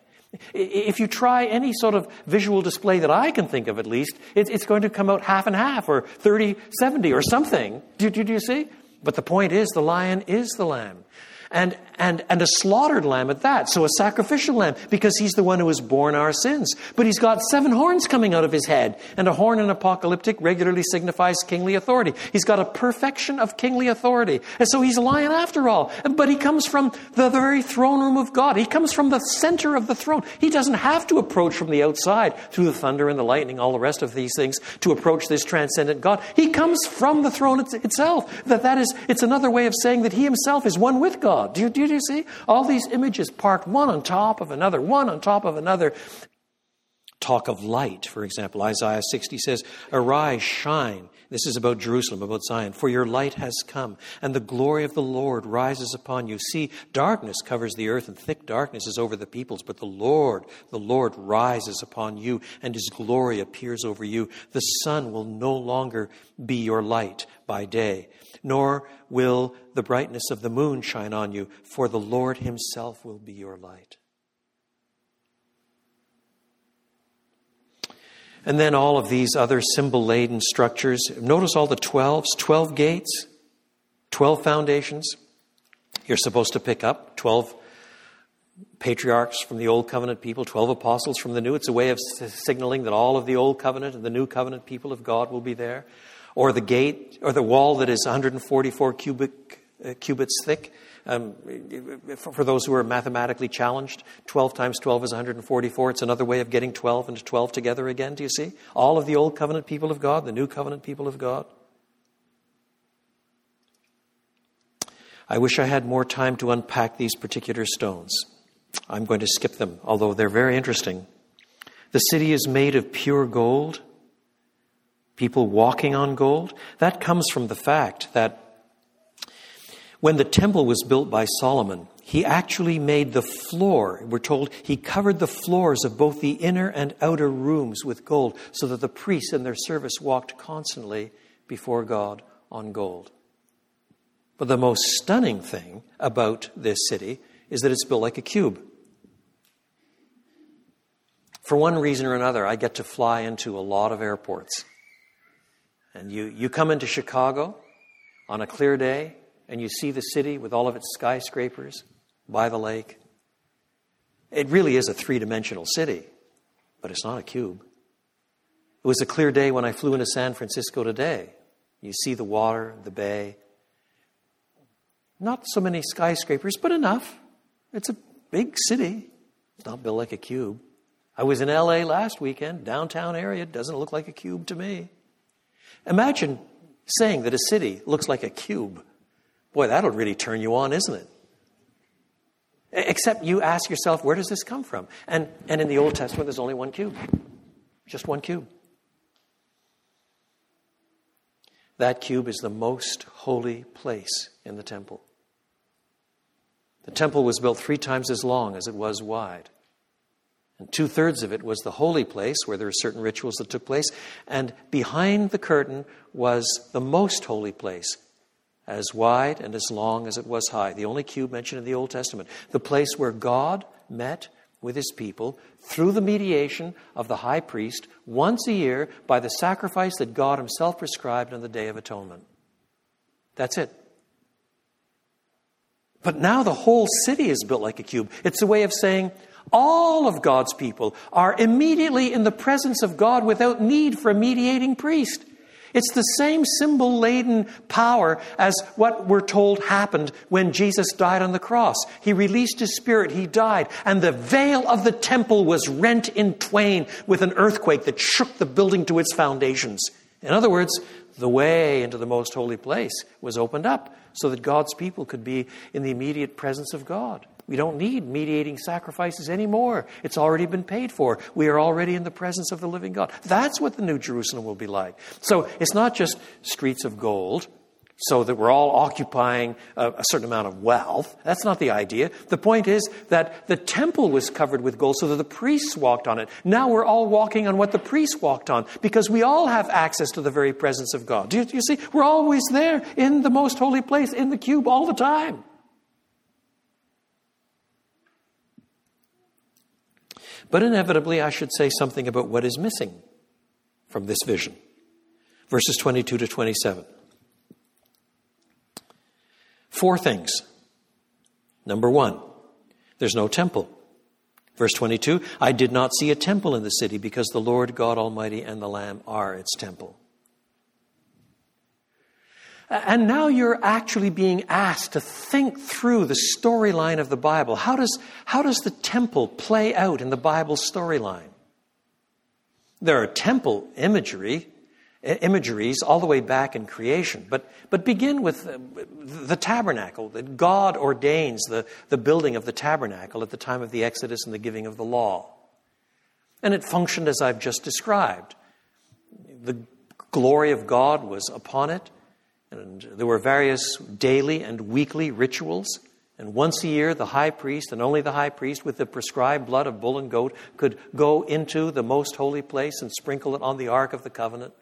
If you try any sort of visual display that I can think of, at least, it's going to come out half and half or 30 70 or something. Do, do, do you see? But the point is, the lion is the lamb and, and, and a slaughtered lamb at that. So a sacrificial lamb, because he's the one who has borne our sins. But he's got seven horns coming out of his head, and a horn in apocalyptic regularly signifies kingly authority. He's got a perfection of kingly authority. And so he's a lion after all. But he comes from the very throne room of God. He comes from the center of the throne. He doesn't have to approach from the outside through the thunder and the lightning, all the rest of these things, to approach this transcendent God. He comes from the throne itself. That that is, it's another way of saying that he himself is one with God. Do you, do you see? All these images parked one on top of another, one on top of another. Talk of light, for example. Isaiah 60 says, Arise, shine. This is about Jerusalem, about Zion. For your light has come, and the glory of the Lord rises upon you. See, darkness covers the earth, and thick darkness is over the peoples. But the Lord, the Lord rises upon you, and his glory appears over you. The sun will no longer be your light by day, nor will the brightness of the moon shine on you, for the Lord himself will be your light. And then all of these other symbol laden structures. Notice all the 12s, 12 gates, 12 foundations. You're supposed to pick up 12 patriarchs from the Old Covenant people, 12 apostles from the New. It's a way of signaling that all of the Old Covenant and the New Covenant people of God will be there or the gate or the wall that is 144 cubic uh, cubits thick Um, for, for those who are mathematically challenged, 12 times 12 is 144. It's another way of getting 12 into 12 together again. Do you see? All of the old covenant people of God, the new covenant people of God. I wish I had more time to unpack these particular stones. I'm going to skip them, although they're very interesting. The city is made of pure gold, people walking on gold. That comes from the fact that when the temple was built by Solomon, he actually made the floor, we're told he covered the floors of both the inner and outer rooms with gold so that the priests in their service walked constantly before God on gold. But the most stunning thing about this city is that it's built like a cube. For one reason or another, I get to fly into a lot of airports. And you, you come into Chicago on a clear day and you see the city with all of its skyscrapers by the lake. It really is a three dimensional city, but it's not a cube. It was a clear day when I flew into San Francisco today. You see the water, the bay, not so many skyscrapers, but enough. It's a big city. It's not built like a cube. I was in LA last weekend, downtown area. Doesn't look like a cube to me. Imagine saying that a city looks like a cube. Boy, that'll really turn you on, isn't it? Except you ask yourself, where does this come from? And, and in the Old Testament, there's only one cube. Just one cube. That cube is the most holy place in the temple. The temple was built three times as long as it was wide. And two thirds of it was the holy place where there were certain rituals that took place. And behind the curtain was the most holy place, as wide and as long as it was high. The only cube mentioned in the Old Testament. The place where God met with his people through the mediation of the high priest once a year by the sacrifice that God himself prescribed on the Day of Atonement. That's it. But now the whole city is built like a cube. It's a way of saying all of God's people are immediately in the presence of God without need for a mediating priest. It's the same symbol laden power as what we're told happened when Jesus died on the cross. He released his spirit, he died, and the veil of the temple was rent in twain with an earthquake that shook the building to its foundations. In other words, the way into the most holy place was opened up so that God's people could be in the immediate presence of God. We don't need mediating sacrifices anymore. It's already been paid for. We are already in the presence of the living God. That's what the New Jerusalem will be like. So it's not just streets of gold so that we're all occupying a, a, certain amount of wealth. That's not the idea. The point is that the temple was covered with gold so that the priests walked on it. Now we're all walking on what the priests walked on because we all have access to the very presence of God. Do you, do you see? We're always there in the most holy place, in the cube, all the time. But inevitably, I should say something about what is missing from this vision. Verses 22 to 27. Four things. Number one, there's no temple. Verse 22 I did not see a temple in the city because the Lord God Almighty and the Lamb are its temple. And now you're actually being asked to think through the storyline of the Bible. How does, how does the temple play out in the Bible storyline? There are temple imagery imageries all the way back in creation. But, but begin with uh, the tabernacle, that God ordains the, the building of the tabernacle at the time of the Exodus and the giving of the law. And it functioned as I've just described. The glory of God was upon it, and there were various daily and weekly rituals. And once a year, the high priest, and only the high priest with the prescribed blood of bull and goat, could go into the most holy place and sprinkle it on the Ark of the Covenant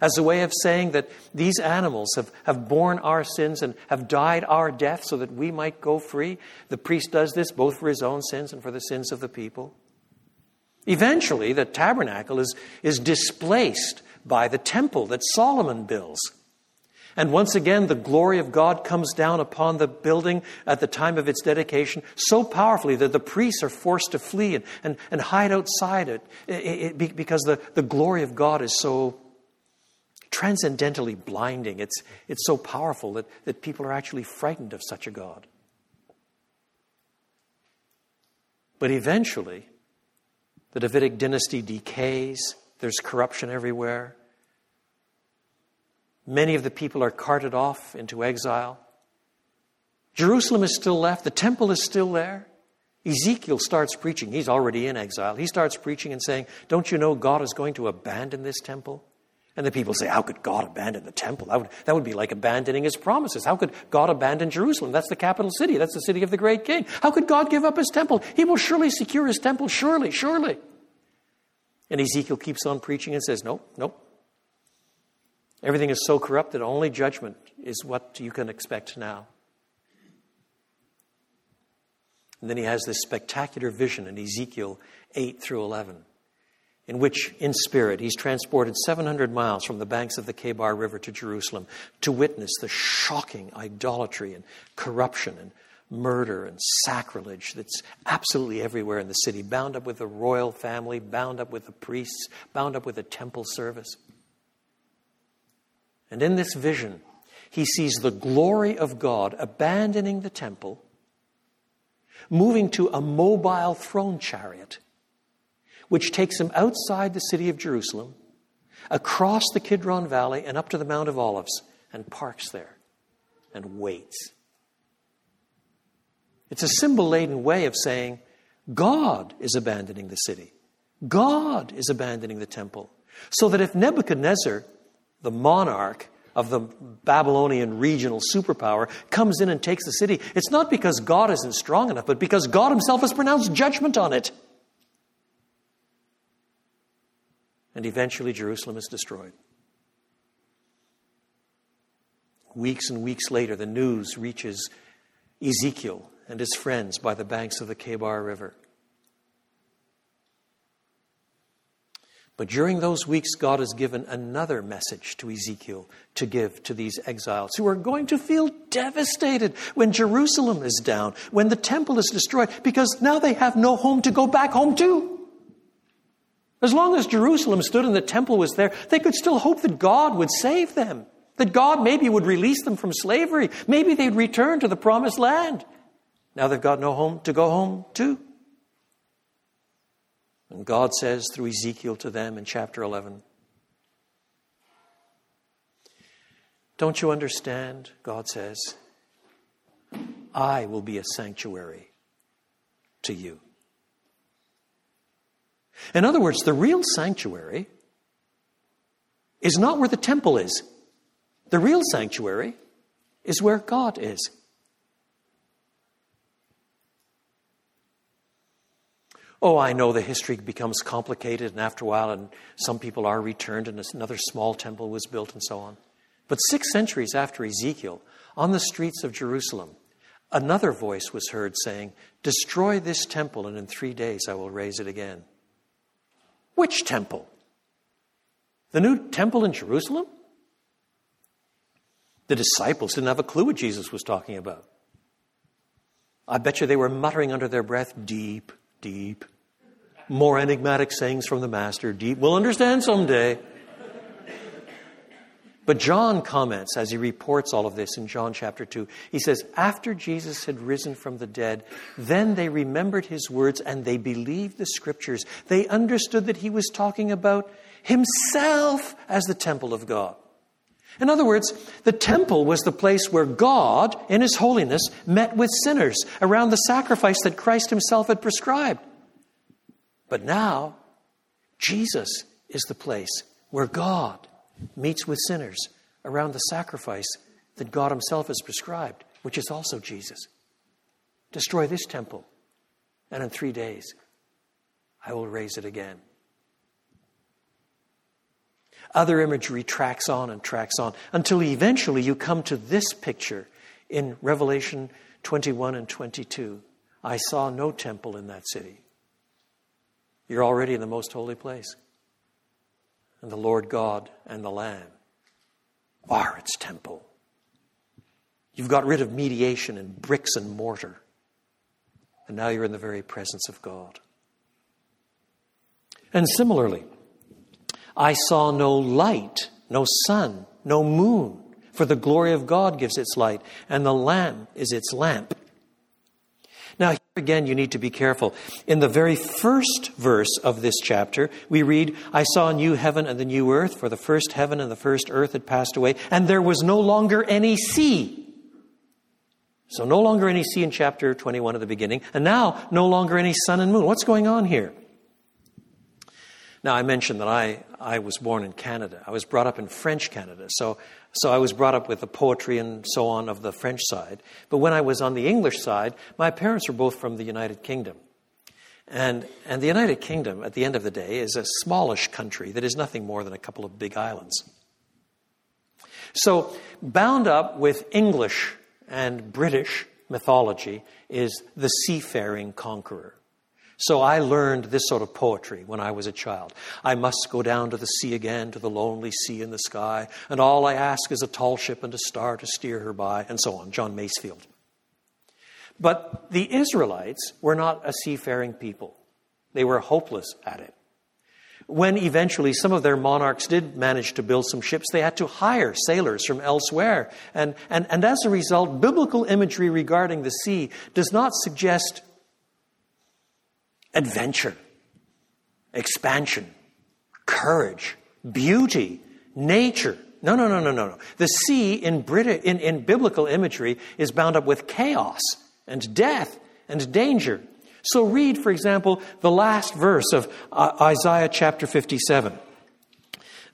as a way of saying that these animals have, have borne our sins and have died our death so that we might go free. The priest does this both for his own sins and for the sins of the people. Eventually, the tabernacle is, is displaced by the temple that Solomon builds. And once again, the glory of God comes down upon the building at the time of its dedication so powerfully that the priests are forced to flee and, and, and hide outside it, it, it because the, the glory of God is so transcendently blinding. It's, it's so powerful that, that people are actually frightened of such a God. But eventually, the Davidic dynasty decays, there's corruption everywhere. Many of the people are carted off into exile. Jerusalem is still left, the temple is still there. Ezekiel starts preaching. He's already in exile. He starts preaching and saying, Don't you know God is going to abandon this temple? And the people say, How could God abandon the temple? That would, that would be like abandoning his promises. How could God abandon Jerusalem? That's the capital city. That's the city of the great king. How could God give up his temple? He will surely secure his temple. Surely, surely. And Ezekiel keeps on preaching and says, Nope, nope. Everything is so corrupt that only judgment is what you can expect now. And then he has this spectacular vision in Ezekiel 8 through 11, in which, in spirit, he's transported 700 miles from the banks of the Kebar River to Jerusalem to witness the shocking idolatry and corruption and murder and sacrilege that's absolutely everywhere in the city, bound up with the royal family, bound up with the priests, bound up with the temple service. And in this vision, he sees the glory of God abandoning the temple moving to a mobile throne chariot, which takes him outside the city of Jerusalem, across the Kidron Valley, and up to the Mount of Olives, and parks there and waits. It's a symbol laden way of saying God is abandoning the city, God is abandoning the temple. So that if Nebuchadnezzar, the monarch, of the Babylonian regional superpower comes in and takes the city, it's not because God isn't strong enough, but because God Himself has pronounced judgment on it. And eventually, Jerusalem is destroyed. Weeks and weeks later, the news reaches Ezekiel and his friends by the banks of the Kebar River. But during those weeks, God has given another message to Ezekiel to give to these exiles who are going to feel devastated when Jerusalem is down, when the temple is destroyed, because now they have no home to go back home to. As long as Jerusalem stood and the temple was there, they could still hope that God would save them, that God maybe would release them from slavery, maybe they'd return to the promised land. Now they've got no home to go home to. And God says through Ezekiel to them in chapter 11, Don't you understand? God says, I will be a sanctuary to you. In other words, the real sanctuary is not where the temple is. The real sanctuary is where God is. Oh, I know the history becomes complicated, and after a while, and some people are returned, and another small temple was built, and so on. But six centuries after Ezekiel, on the streets of Jerusalem, another voice was heard saying, Destroy this temple, and in three days I will raise it again. Which temple? The new temple in Jerusalem? The disciples didn't have a clue what Jesus was talking about. I bet you they were muttering under their breath, Deep, deep. More enigmatic sayings from the Master, deep. We'll understand someday. But John comments as he reports all of this in John chapter 2. He says, After Jesus had risen from the dead, then they remembered his words and they believed the scriptures. They understood that he was talking about himself as the temple of God. In other words, the temple was the place where God, in His holiness, met with sinners around the sacrifice that Christ Himself had prescribed. But now, Jesus is the place where God meets with sinners around the sacrifice that God Himself has prescribed, which is also Jesus. Destroy this temple, and in three days, I will raise it again. Other imagery tracks on and tracks on until eventually you come to this picture in Revelation 21 and 22. I saw no temple in that city. You're already in the most holy place. And the Lord God and the Lamb are its temple. You've got rid of mediation and bricks and mortar. And now you're in the very presence of God. And similarly, I saw no light, no sun, no moon, for the glory of God gives its light, and the Lamb is its lamp. Now, here again, you need to be careful. In the very first verse of this chapter, we read, I saw a new heaven and the new earth, for the first heaven and the first earth had passed away, and there was no longer any sea. So, no longer any sea in chapter 21 at the beginning, and now no longer any sun and moon. What's going on here? Now, I mentioned that I, I was born in Canada. I was brought up in French Canada. So, so I was brought up with the poetry and so on of the French side. But when I was on the English side, my parents were both from the United Kingdom. And, and the United Kingdom, at the end of the day, is a smallish country that is nothing more than a couple of big islands. So, bound up with English and British mythology is the seafaring conqueror. So I learned this sort of poetry when I was a child. I must go down to the sea again, to the lonely sea in the sky, and all I ask is a tall ship and a star to steer her by, and so on. John Masefield. But the Israelites were not a seafaring people, they were hopeless at it. When eventually some of their monarchs did manage to build some ships, they had to hire sailors from elsewhere. And, and, and as a result, biblical imagery regarding the sea does not suggest adventure, expansion, courage, beauty, nature. No, no, no, no, no, no. The sea in, Brit- in, in biblical imagery is bound up with chaos and death and danger. So read, for example, the last verse of uh, Isaiah chapter 57.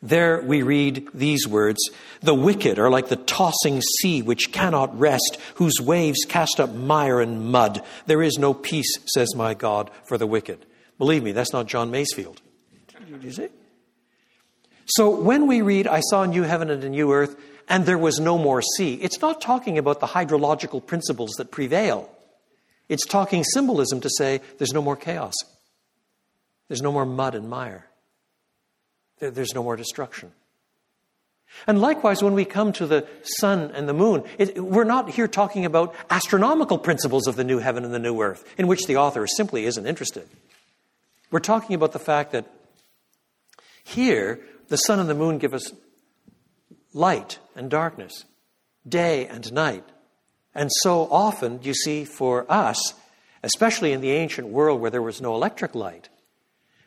There we read these words The wicked are like the tossing sea which cannot rest, whose waves cast up mire and mud. There is no peace, says my God, for the wicked. Believe me, that's not John Masefield. Did you see? So when we read, I saw a new heaven and a new earth, and there was no more sea, it's not talking about the hydrological principles that prevail. It's talking symbolism to say there's no more chaos, there's no more mud and mire. There's no more destruction. And likewise, when we come to the sun and the moon, it, we're not here talking about astronomical principles of the new heaven and the new earth, in which the author simply isn't interested. We're talking about the fact that here, the sun and the moon give us light and darkness, day and night. And so often, you see, for us, especially in the ancient world where there was no electric light,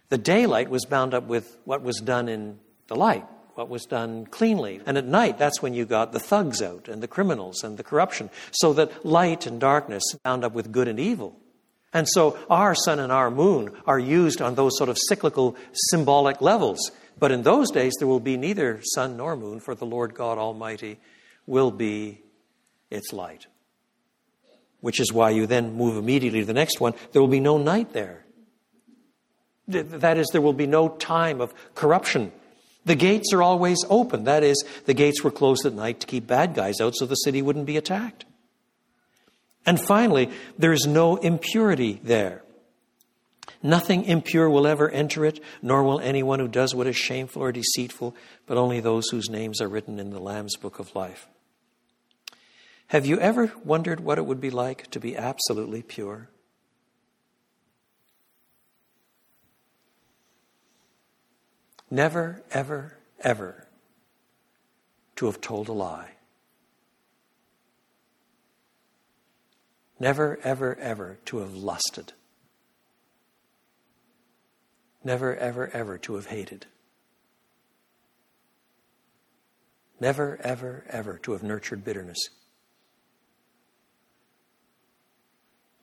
the daylight was bound up with what was done in the light, what was done cleanly. And at night, that's when you got the thugs out and the criminals and the corruption. So that light and darkness bound up with good and evil. And so our sun and our moon are used on those sort of cyclical, symbolic levels. But in those days, there will be neither sun nor moon, for the Lord God Almighty will be its light. Which is why you then move immediately to the next one. There will be no night there. That is, there will be no time of corruption. The gates are always open. That is, the gates were closed at night to keep bad guys out so the city wouldn't be attacked. And finally, there is no impurity there. Nothing impure will ever enter it, nor will anyone who does what is shameful or deceitful, but only those whose names are written in the Lamb's book of life. Have you ever wondered what it would be like to be absolutely pure? Never, ever, ever to have told a lie. Never, ever, ever to have lusted. Never, ever, ever to have hated. Never, ever, ever to have nurtured bitterness.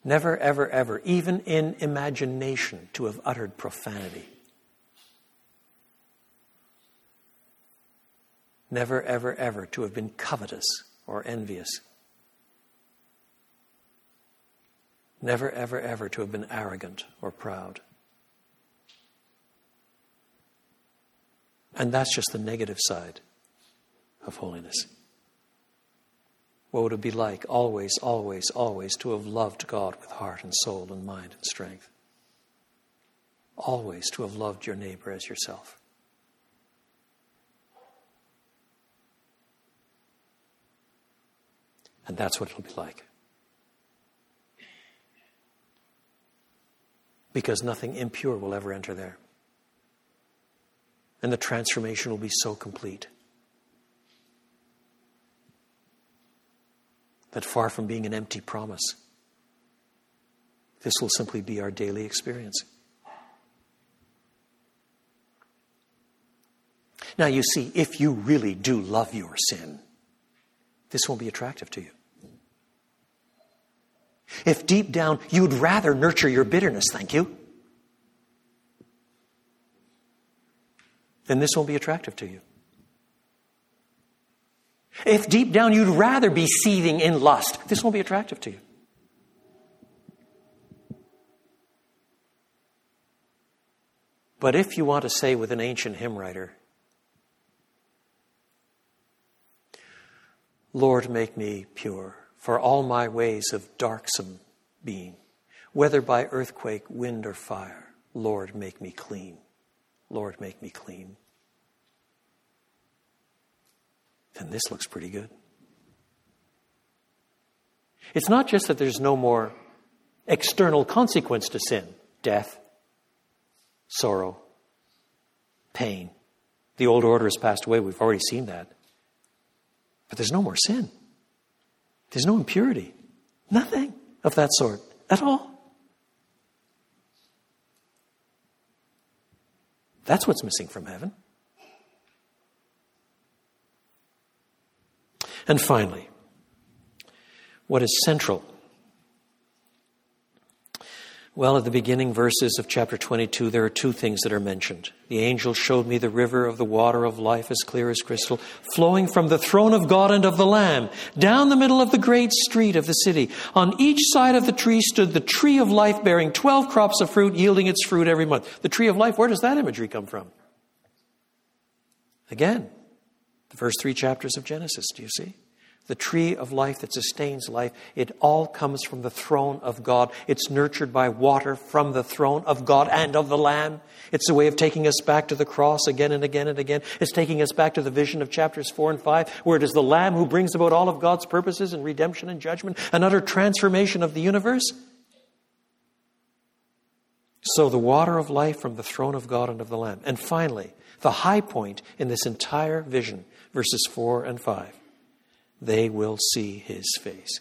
Never, ever, ever, even in imagination, to have uttered profanity. Never, ever, ever to have been covetous or envious. Never, ever, ever to have been arrogant or proud. And that's just the negative side of holiness. What would it be like always, always, always to have loved God with heart and soul and mind and strength? Always to have loved your neighbor as yourself. And that's what it'll be like. Because nothing impure will ever enter there. And the transformation will be so complete that far from being an empty promise, This will simply be our daily experience. Now, you see, if you really do love your sin, this won't be attractive to you. If deep down you'd rather nurture your bitterness, thank you, then this won't be attractive to you. If deep down you'd rather be seething in lust, this won't be attractive to you. But if you want to say with an ancient hymn writer, Lord, make me pure for all my ways of darksome being, whether by earthquake, wind, or fire, Lord, make me clean. Lord, make me clean. Then this looks pretty good. It's not just that there's no more external consequence to sin death, sorrow, pain. The old order has passed away. We've already seen that. But there's no more sin. There's no impurity. Nothing of that sort at all. That's what's missing from heaven. And finally, what is central well, at the beginning verses of chapter 22, there are two things that are mentioned. The angel showed me the river of the water of life as clear as crystal, flowing from the throne of God and of the Lamb, down the middle of the great street of the city. On each side of the tree stood the tree of life, bearing 12 crops of fruit, yielding its fruit every month. The tree of life, where does that imagery come from? Again, the first three chapters of Genesis, do you see? The tree of life that sustains life, it all comes from the throne of God. It's nurtured by water from the throne of God and of the Lamb. It's a way of taking us back to the cross again and again and again. It's taking us back to the vision of chapters 4 and 5, where it is the Lamb who brings about all of God's purposes and redemption and judgment, and utter transformation of the universe. So, the water of life from the throne of God and of the Lamb. And finally, the high point in this entire vision, verses 4 and 5 they will see his face.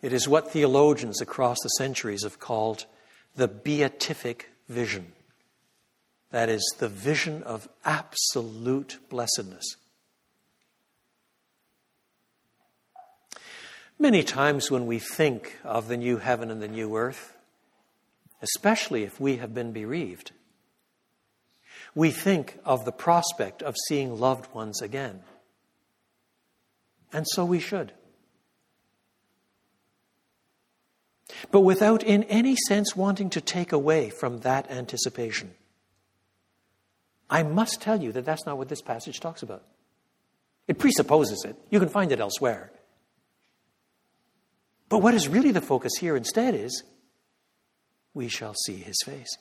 It is what theologians across the centuries have called the beatific vision. That is, the vision of absolute blessedness. Many times when we think of the new heaven and the new earth, especially if we have been bereaved, we think of the prospect of seeing loved ones again. And so we should. But without in any sense wanting to take away from that anticipation. I must tell you that that's not what this passage talks about. It presupposes it. You can find it elsewhere. But what is really the focus here instead is we shall see his face.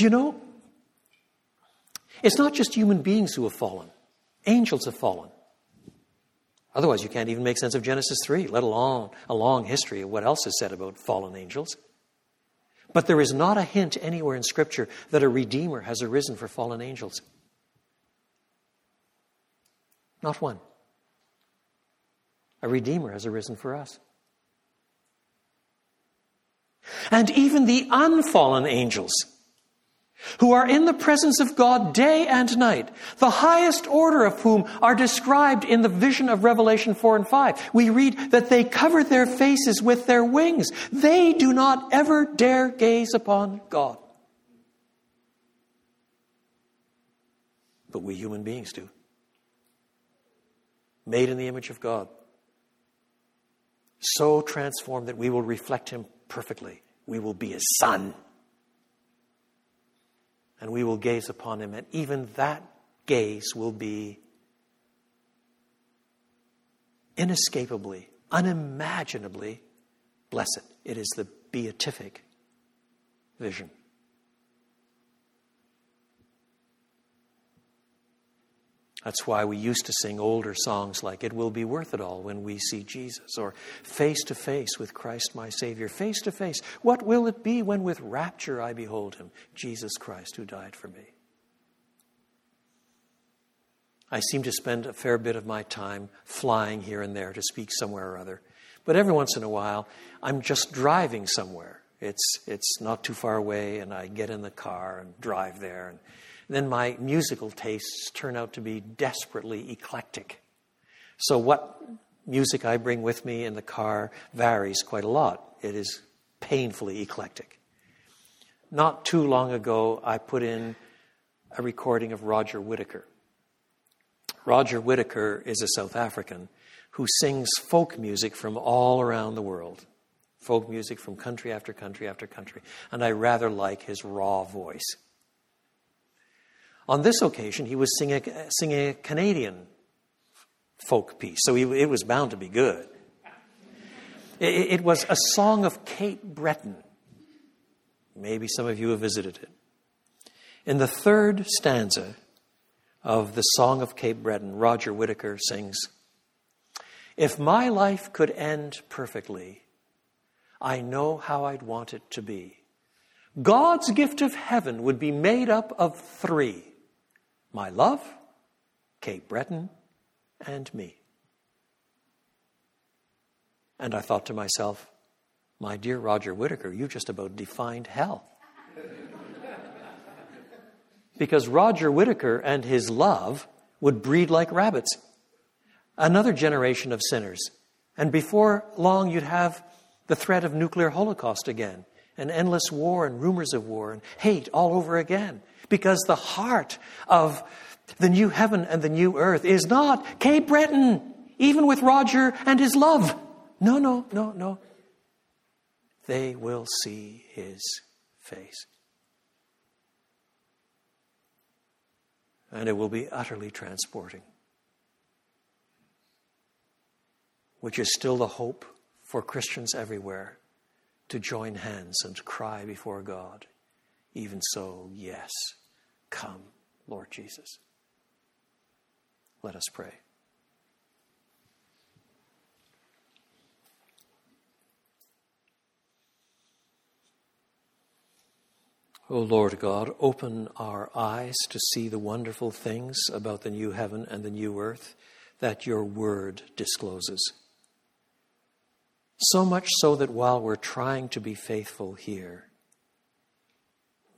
Do you know? It's not just human beings who have fallen, angels have fallen. Otherwise, you can't even make sense of Genesis 3, let alone a long history of what else is said about fallen angels. But there is not a hint anywhere in Scripture that a Redeemer has arisen for fallen angels. Not one. A Redeemer has arisen for us. And even the unfallen angels who are in the presence of God day and night, the highest order of whom are described in the vision of Revelation 4 and 5. We read that they cover their faces with their wings. They do not ever dare gaze upon God. But we human beings do. Made in the image of God. So transformed that we will reflect Him perfectly. We will be His Son and we will gaze upon him, and even that gaze will be inescapably, unimaginably blessed. It is the beatific vision. That's why we used to sing older songs like It Will Be Worth It All when we see Jesus, or Face to Face with Christ my Savior. Face to face. What will it be when with rapture I behold Him, Jesus Christ who died for me? I seem to spend a fair bit of my time flying here and there to speak somewhere or other. But every once in a while, I'm just driving somewhere. It's, it's not too far away, and I get in the car and drive there. And then my musical tastes turn out to be desperately eclectic. So, what music I bring with me in the car varies quite a lot. It is painfully eclectic. Not too long ago, I put in a recording of Roger Whittaker. Roger Whittaker is a South African who sings folk music from all around the world. Folk music from country after country after country. And I rather like his raw voice. On this occasion, he was singing, singing a Canadian folk piece, so he, it was bound to be good. It, it was a song of Cape Breton. Maybe some of you have visited it. In the third stanza of the Song of Cape Breton, Roger Whittaker sings If my life could end perfectly, I know how I'd want it to be. God's gift of heaven would be made up of three my love, Cape Breton, and me. And I thought to myself, my dear Roger Whittaker, you've just about defined hell. because Roger Whittaker and his love would breed like rabbits. Another generation of sinners. And before long, you'd have the threat of nuclear holocaust again, and endless war and rumors of war and hate all over again. Because the heart of the new heaven and the new earth is not Cape Breton, even with Roger and his love. No, no, no, no. They will see his face. And it will be utterly transporting, which is still the hope for Christians everywhere to join hands and cry before God. Even so, yes, come, Lord Jesus. Let us pray. O Lord God, open our eyes to see the wonderful things about the new heaven and the new earth that your word discloses. So much so that while we're trying to be faithful here,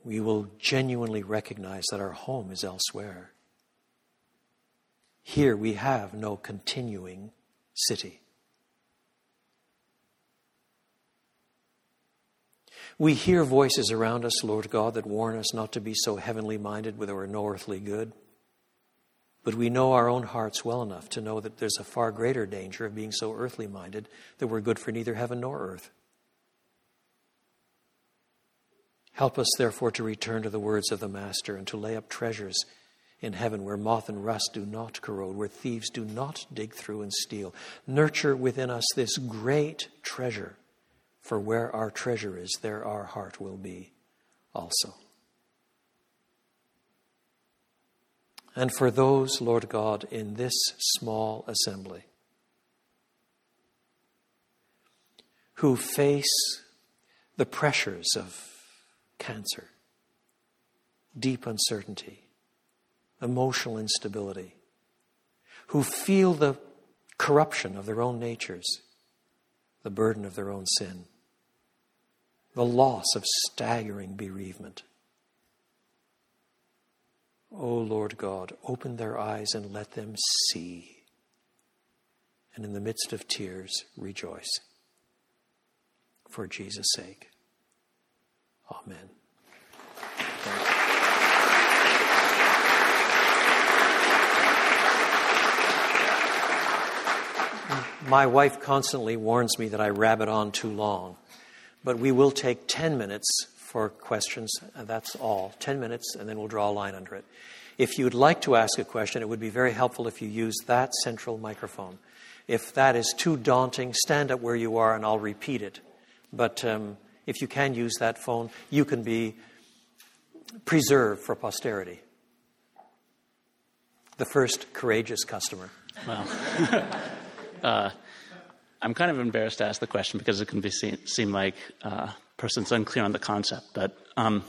we will genuinely recognize that our home is elsewhere. Here we have no continuing city. We hear voices around us, Lord God, that warn us not to be so heavenly minded with our no earthly good. But we know our own hearts well enough to know that there's a far greater danger of being so earthly minded that we're good for neither heaven nor earth. Help us, therefore, to return to the words of the Master and to lay up treasures in heaven where moth and rust do not corrode, where thieves do not dig through and steal. Nurture within us this great treasure, for where our treasure is, there our heart will be also. and for those, Lord God, in this small assembly who face the pressures of cancer, deep uncertainty, emotional instability, who feel the corruption of their own natures, the burden of their own sin, the loss of staggering bereavement. O oh Lord God, open their eyes and let them see. And in the midst of tears, rejoice. For Jesus' sake. Amen. My wife constantly warns me that I rabbit on too long, but we will take 10 minutes for questions. That's all. 10 minutes, and then we'll draw a line under it. If you'd like to ask a question, it would be very helpful if you use that central microphone. If that is too daunting, stand up where you are and I'll repeat it. But um, if you can use that phone, you can be preserved for posterity. The first courageous customer. Well, uh, I'm kind of embarrassed to ask the question because it can be seen, seem like uh, person's unclear on the concept. But um,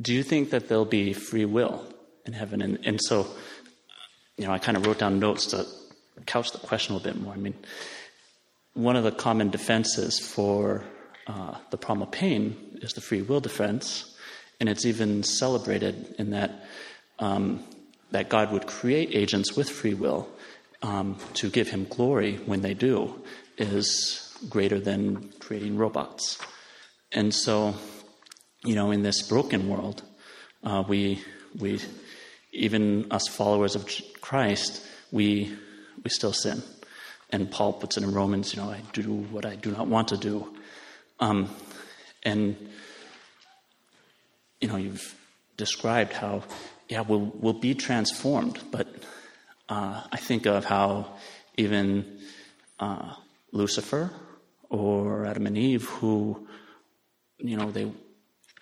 do you think that there'll be free will in heaven? And, and so, you know, I kind of wrote down notes to couch the question a little bit more. I mean, one of the common defenses for uh, the problem of pain is the free will defense, and it's even celebrated in that um, that God would create agents with free will um, to give Him glory when they do is greater than creating robots, and so you know, in this broken world, uh, we we even us followers of Christ, we we still sin. And Paul puts it in Romans, you know, I do what I do not want to do. Um, and, you know, you've described how, yeah, we'll, we'll be transformed, but uh, I think of how even uh, Lucifer or Adam and Eve, who, you know, they,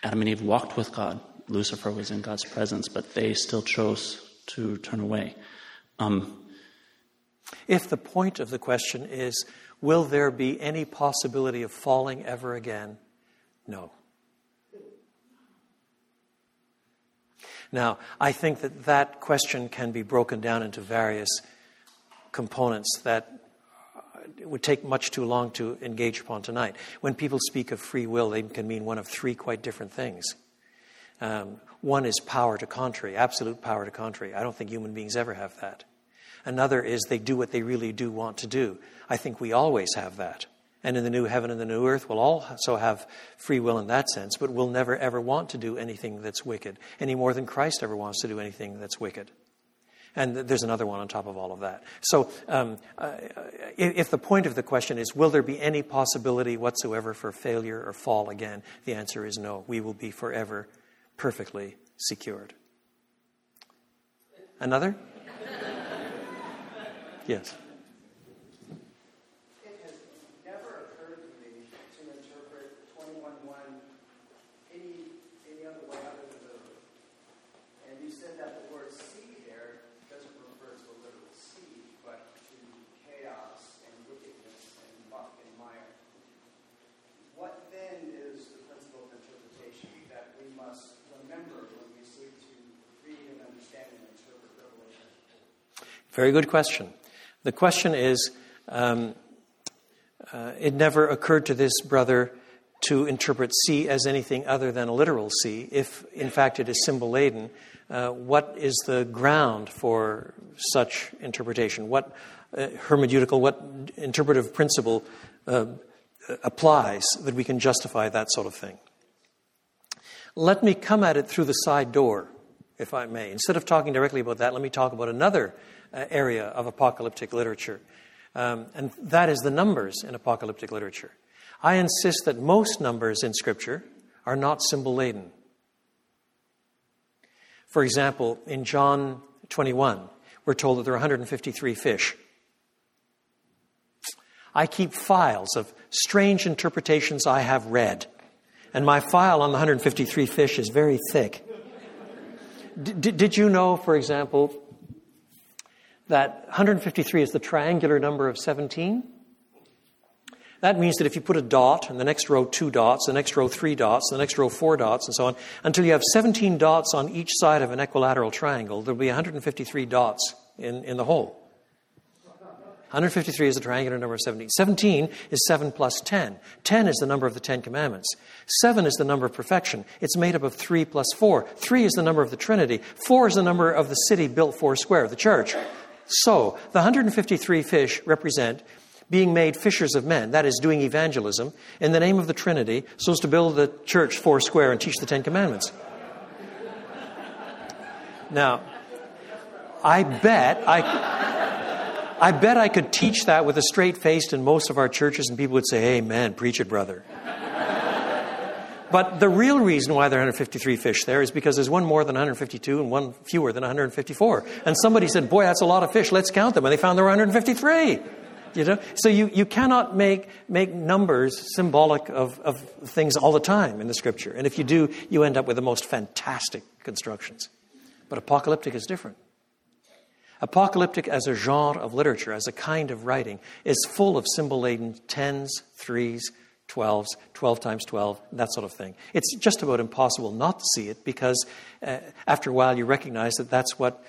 Adam and Eve walked with God. Lucifer was in God's presence, but they still chose to turn away. Um, if the point of the question is, will there be any possibility of falling ever again? No. Now, I think that that question can be broken down into various components that it would take much too long to engage upon tonight. When people speak of free will, they can mean one of three quite different things. Um, one is power to contrary, absolute power to contrary. I don't think human beings ever have that. Another is they do what they really do want to do. I think we always have that. And in the new heaven and the new earth, we'll also have free will in that sense, but we'll never ever want to do anything that's wicked, any more than Christ ever wants to do anything that's wicked. And there's another one on top of all of that. So, um, uh, if the point of the question is, will there be any possibility whatsoever for failure or fall again? The answer is no. We will be forever perfectly secured. Another? Yes. It has never occurred to me to interpret 21.1 any, any other way other than literally. And you said that the word seed there doesn't refer to a literal seed, but to chaos and wickedness and muck and mire. What then is the principle of interpretation that we must remember when we seek to read and understand and interpret Revelation? Very good question. The question is um, uh, it never occurred to this brother to interpret sea as anything other than a literal sea, if in fact it is symbol laden. Uh, what is the ground for such interpretation? What uh, hermeneutical, what interpretive principle uh, applies that we can justify that sort of thing? Let me come at it through the side door, if I may. Instead of talking directly about that, let me talk about another area of apocalyptic literature. Um, and that is the numbers in apocalyptic literature. I insist that most numbers in Scripture are not symbol laden. For example, in John 21, we're told that there are 153 fish. I keep files of strange interpretations I have read, and my file on the 153 fish is very thick. D- did you know, for example, that 153 is the triangular number of 17. That means that if you put a dot, and the next row two dots, the next row three dots, the next row four dots, and so on, until you have 17 dots on each side of an equilateral triangle, there'll be 153 dots in, in the whole. 153 is the triangular number of 17. 17 is 7 plus 10. 10 is the number of the Ten Commandments. 7 is the number of perfection. It's made up of 3 plus 4. 3 is the number of the Trinity. 4 is the number of the city built four square, the church. So, the 153 fish represent being made fishers of men, that is, doing evangelism in the name of the Trinity, so as to build the church four square and teach the Ten Commandments. Now, I bet I, I bet I could teach that with a straight face in most of our churches, and people would say, Amen, preach it, brother. But the real reason why there are 153 fish there is because there's one more than 152 and one fewer than 154. And somebody said, Boy, that's a lot of fish. Let's count them. And they found there were 153. You know? So you, you cannot make, make numbers symbolic of, of things all the time in the scripture. And if you do, you end up with the most fantastic constructions. But apocalyptic is different. Apocalyptic as a genre of literature, as a kind of writing, is full of symbol laden tens, threes, 12s, 12 times 12, that sort of thing. It's just about impossible not to see it because uh, after a while you recognize that that's what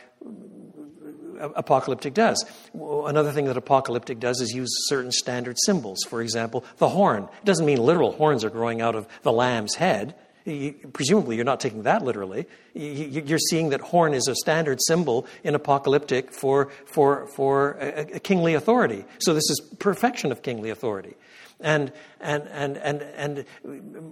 apocalyptic does. Another thing that apocalyptic does is use certain standard symbols. For example, the horn. It doesn't mean literal horns are growing out of the lamb's head. You, presumably, you're not taking that literally. You, you're seeing that horn is a standard symbol in apocalyptic for, for, for a, a kingly authority. So, this is perfection of kingly authority. And, and, and, and, and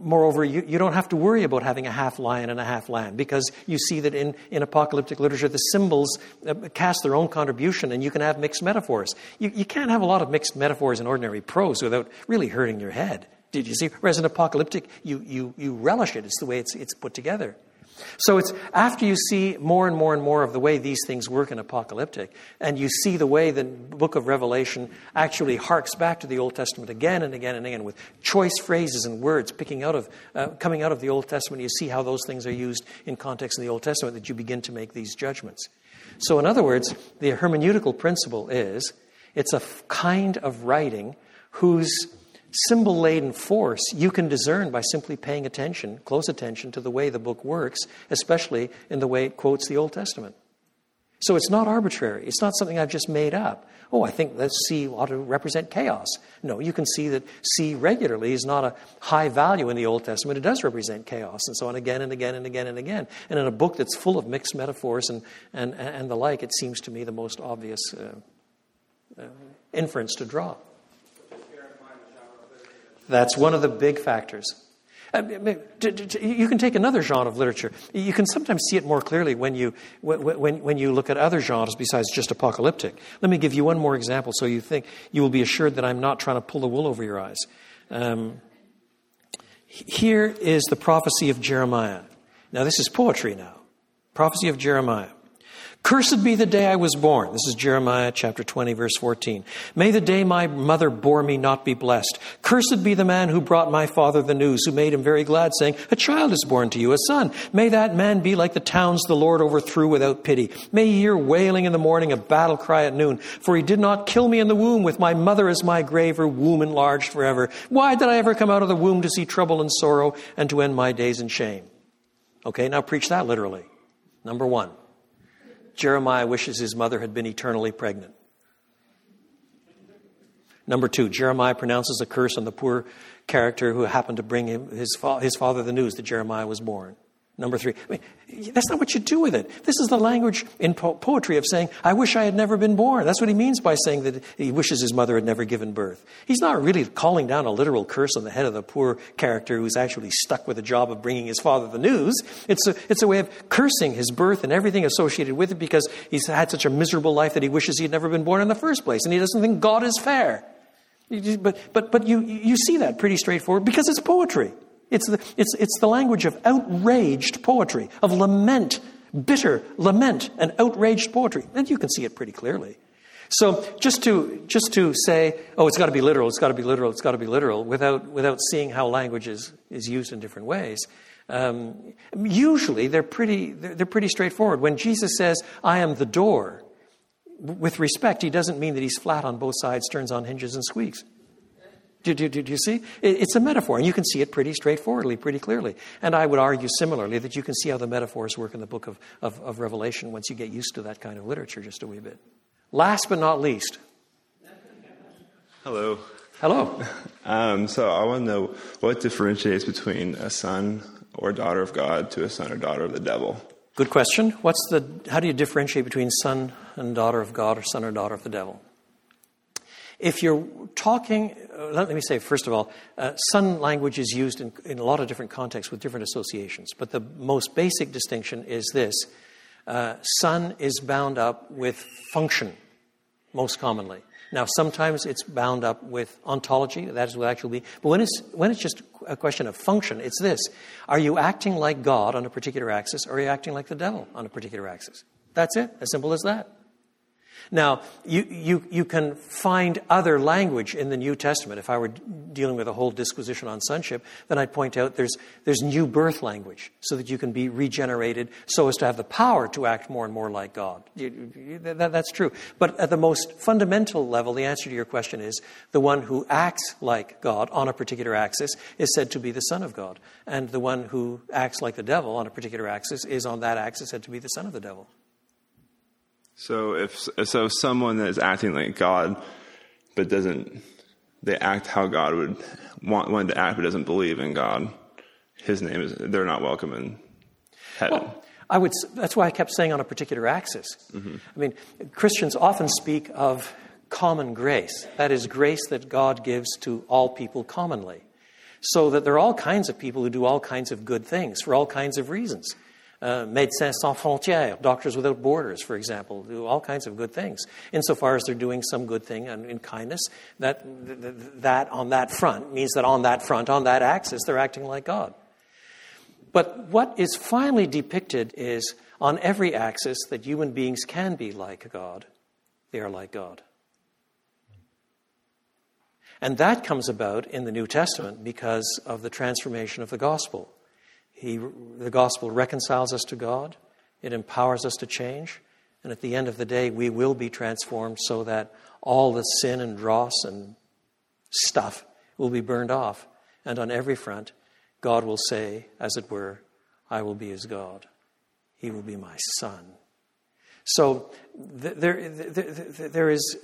moreover, you, you don't have to worry about having a half lion and a half lamb because you see that in, in apocalyptic literature, the symbols uh, cast their own contribution and you can have mixed metaphors. You, you can't have a lot of mixed metaphors in ordinary prose without really hurting your head. Did you see? Whereas in apocalyptic, you, you, you relish it. It's the way it's, it's put together. So it's after you see more and more and more of the way these things work in apocalyptic, and you see the way the book of Revelation actually harks back to the Old Testament again and again and again with choice phrases and words picking out of, uh, coming out of the Old Testament. You see how those things are used in context in the Old Testament that you begin to make these judgments. So, in other words, the hermeneutical principle is it's a f- kind of writing whose symbol laden force you can discern by simply paying attention, close attention to the way the book works, especially in the way it quotes the Old Testament. So it's not arbitrary. It's not something I've just made up. Oh, I think that sea ought to represent chaos. No, you can see that sea regularly is not a high value in the Old Testament. It does represent chaos, and so on again and again and again and again. And in a book that's full of mixed metaphors and, and, and the like, it seems to me the most obvious uh, uh, inference to draw. That's one of the big factors. Uh, you can take another genre of literature. You can sometimes see it more clearly when you, when, when you look at other genres besides just apocalyptic. Let me give you one more example so you think you will be assured that I'm not trying to pull the wool over your eyes. Um, here is the prophecy of Jeremiah. Now, this is poetry now. Prophecy of Jeremiah. Cursed be the day I was born. This is Jeremiah chapter 20, verse 14. May the day my mother bore me not be blessed. Cursed be the man who brought my father the news, who made him very glad, saying, A child is born to you, a son. May that man be like the towns the Lord overthrew without pity. May he hear wailing in the morning, a battle cry at noon. For he did not kill me in the womb, with my mother as my grave, her womb enlarged forever. Why did I ever come out of the womb to see trouble and sorrow, and to end my days in shame? Okay, now preach that literally. Number one. Jeremiah wishes his mother had been eternally pregnant. Number two, Jeremiah pronounces a curse on the poor character who happened to bring him, his, fa- his father the news that Jeremiah was born. Number three, I mean, that's not what you do with it. This is the language in po- poetry of saying, I wish I had never been born. That's what he means by saying that he wishes his mother had never given birth. He's not really calling down a literal curse on the head of the poor character who's actually stuck with the job of bringing his father the news. It's a, it's a way of cursing his birth and everything associated with it because he's had such a miserable life that he wishes he had never been born in the first place. And he doesn't think God is fair. But, but, but you, you see that pretty straightforward because it's poetry. It's the, it's, it's the language of outraged poetry, of lament, bitter lament and outraged poetry. And you can see it pretty clearly. So just to, just to say, oh, it's got to be literal, it's got to be literal, it's got to be literal, without, without seeing how language is, is used in different ways, um, usually they're pretty, they're, they're pretty straightforward. When Jesus says, I am the door, with respect, he doesn't mean that he's flat on both sides, turns on hinges, and squeaks. Do, do, do, do, you see? It's a metaphor, and you can see it pretty straightforwardly, pretty clearly. And I would argue similarly that you can see how the metaphors work in the book of, of, of Revelation once you get used to that kind of literature just a wee bit. Last but not least. Hello. Hello. Um, so I want to know what differentiates between a son or daughter of God to a son or daughter of the devil. Good question. What's the? How do you differentiate between son and daughter of God or son or daughter of the devil? If you're talking, uh, let me say, first of all, uh, son language is used in, in, a lot of different contexts with different associations. But the most basic distinction is this uh, son is bound up with function, most commonly. Now, sometimes it's bound up with ontology, that is what actually be. But when it's, when it's just a question of function, it's this Are you acting like God on a particular axis, or are you acting like the devil on a particular axis? That's it, as simple as that. Now, you, you, you can find other language in the New Testament. If I were dealing with a whole disquisition on sonship, then I'd point out there's, there's new birth language so that you can be regenerated so as to have the power to act more and more like God. You, you, that, that's true. But at the most fundamental level, the answer to your question is the one who acts like God on a particular axis is said to be the Son of God. And the one who acts like the devil on a particular axis is on that axis said to be the Son of the devil. So if so, someone that is acting like God, but doesn't they act how God would want one to act, but doesn't believe in God, His name is they're not welcome in heaven. Well, I would. That's why I kept saying on a particular axis. Mm-hmm. I mean, Christians often speak of common grace. That is grace that God gives to all people commonly. So that there are all kinds of people who do all kinds of good things for all kinds of reasons. Uh, Médecins Sans Frontières, Doctors Without Borders, for example, do all kinds of good things. Insofar as they're doing some good thing and in kindness, that, that on that front means that on that front, on that axis, they're acting like God. But what is finally depicted is on every axis that human beings can be like God, they are like God. And that comes about in the New Testament because of the transformation of the gospel. He, the gospel reconciles us to God, it empowers us to change, and at the end of the day, we will be transformed so that all the sin and dross and stuff will be burned off. And on every front, God will say, as it were, I will be his God. He will be my son. So there, there, there is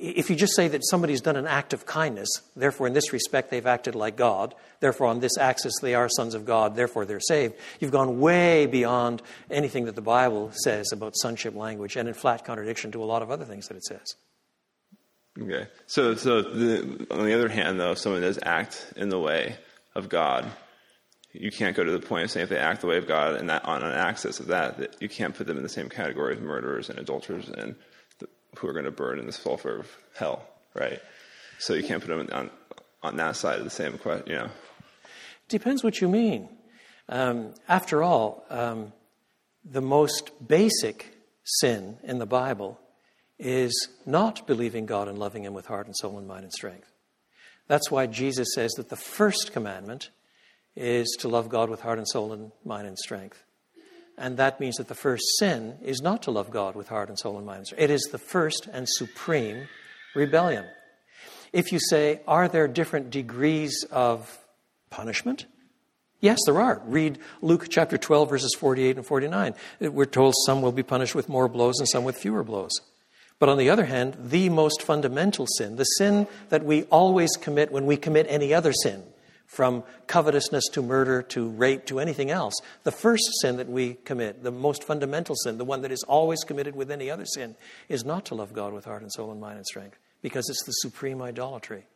if you just say that somebody's done an act of kindness, therefore in this respect they've acted like God, therefore on this axis they are sons of God, therefore they're saved, you've gone way beyond anything that the Bible says about sonship language and in flat contradiction to a lot of other things that it says. Okay. So, so the, on the other hand, though, if someone does act in the way of God, you can't go to the point of saying if they act the way of God and that on an axis of that, that you can't put them in the same category as murderers and adulterers and who are going to burn in the sulfur of hell, right? So you can't put them on on that side of the same question, you know. Depends what you mean. Um, after all, um, the most basic sin in the Bible is not believing God and loving Him with heart and soul and mind and strength. That's why Jesus says that the first commandment is to love God with heart and soul and mind and strength. And that means that the first sin is not to love God with heart and soul and mind. It is the first and supreme rebellion. If you say, are there different degrees of punishment? Yes, there are. Read Luke chapter 12, verses 48 and 49. We're told some will be punished with more blows and some with fewer blows. But on the other hand, the most fundamental sin, the sin that we always commit when we commit any other sin, from covetousness to murder to rape to anything else. The first sin that we commit, the most fundamental sin, the one that is always committed with any other sin, is not to love God with heart and soul and mind and strength, because it's the supreme idolatry.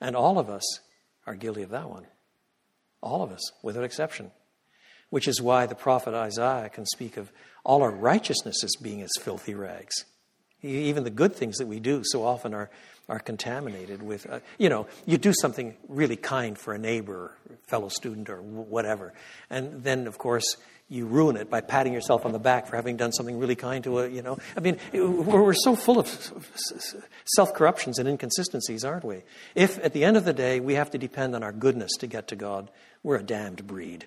And all of us are guilty of that one. All of us, without exception. Which is why the prophet Isaiah can speak of all our righteousness as being as filthy rags. Even the good things that we do so often are are contaminated with, uh, you know, you do something really kind for a neighbor, or fellow student, or whatever, and then, of course, you ruin it by patting yourself on the back for having done something really kind to a, you know. I mean, we're so full of self corruptions and inconsistencies, aren't we? If at the end of the day we have to depend on our goodness to get to God, we're a damned breed.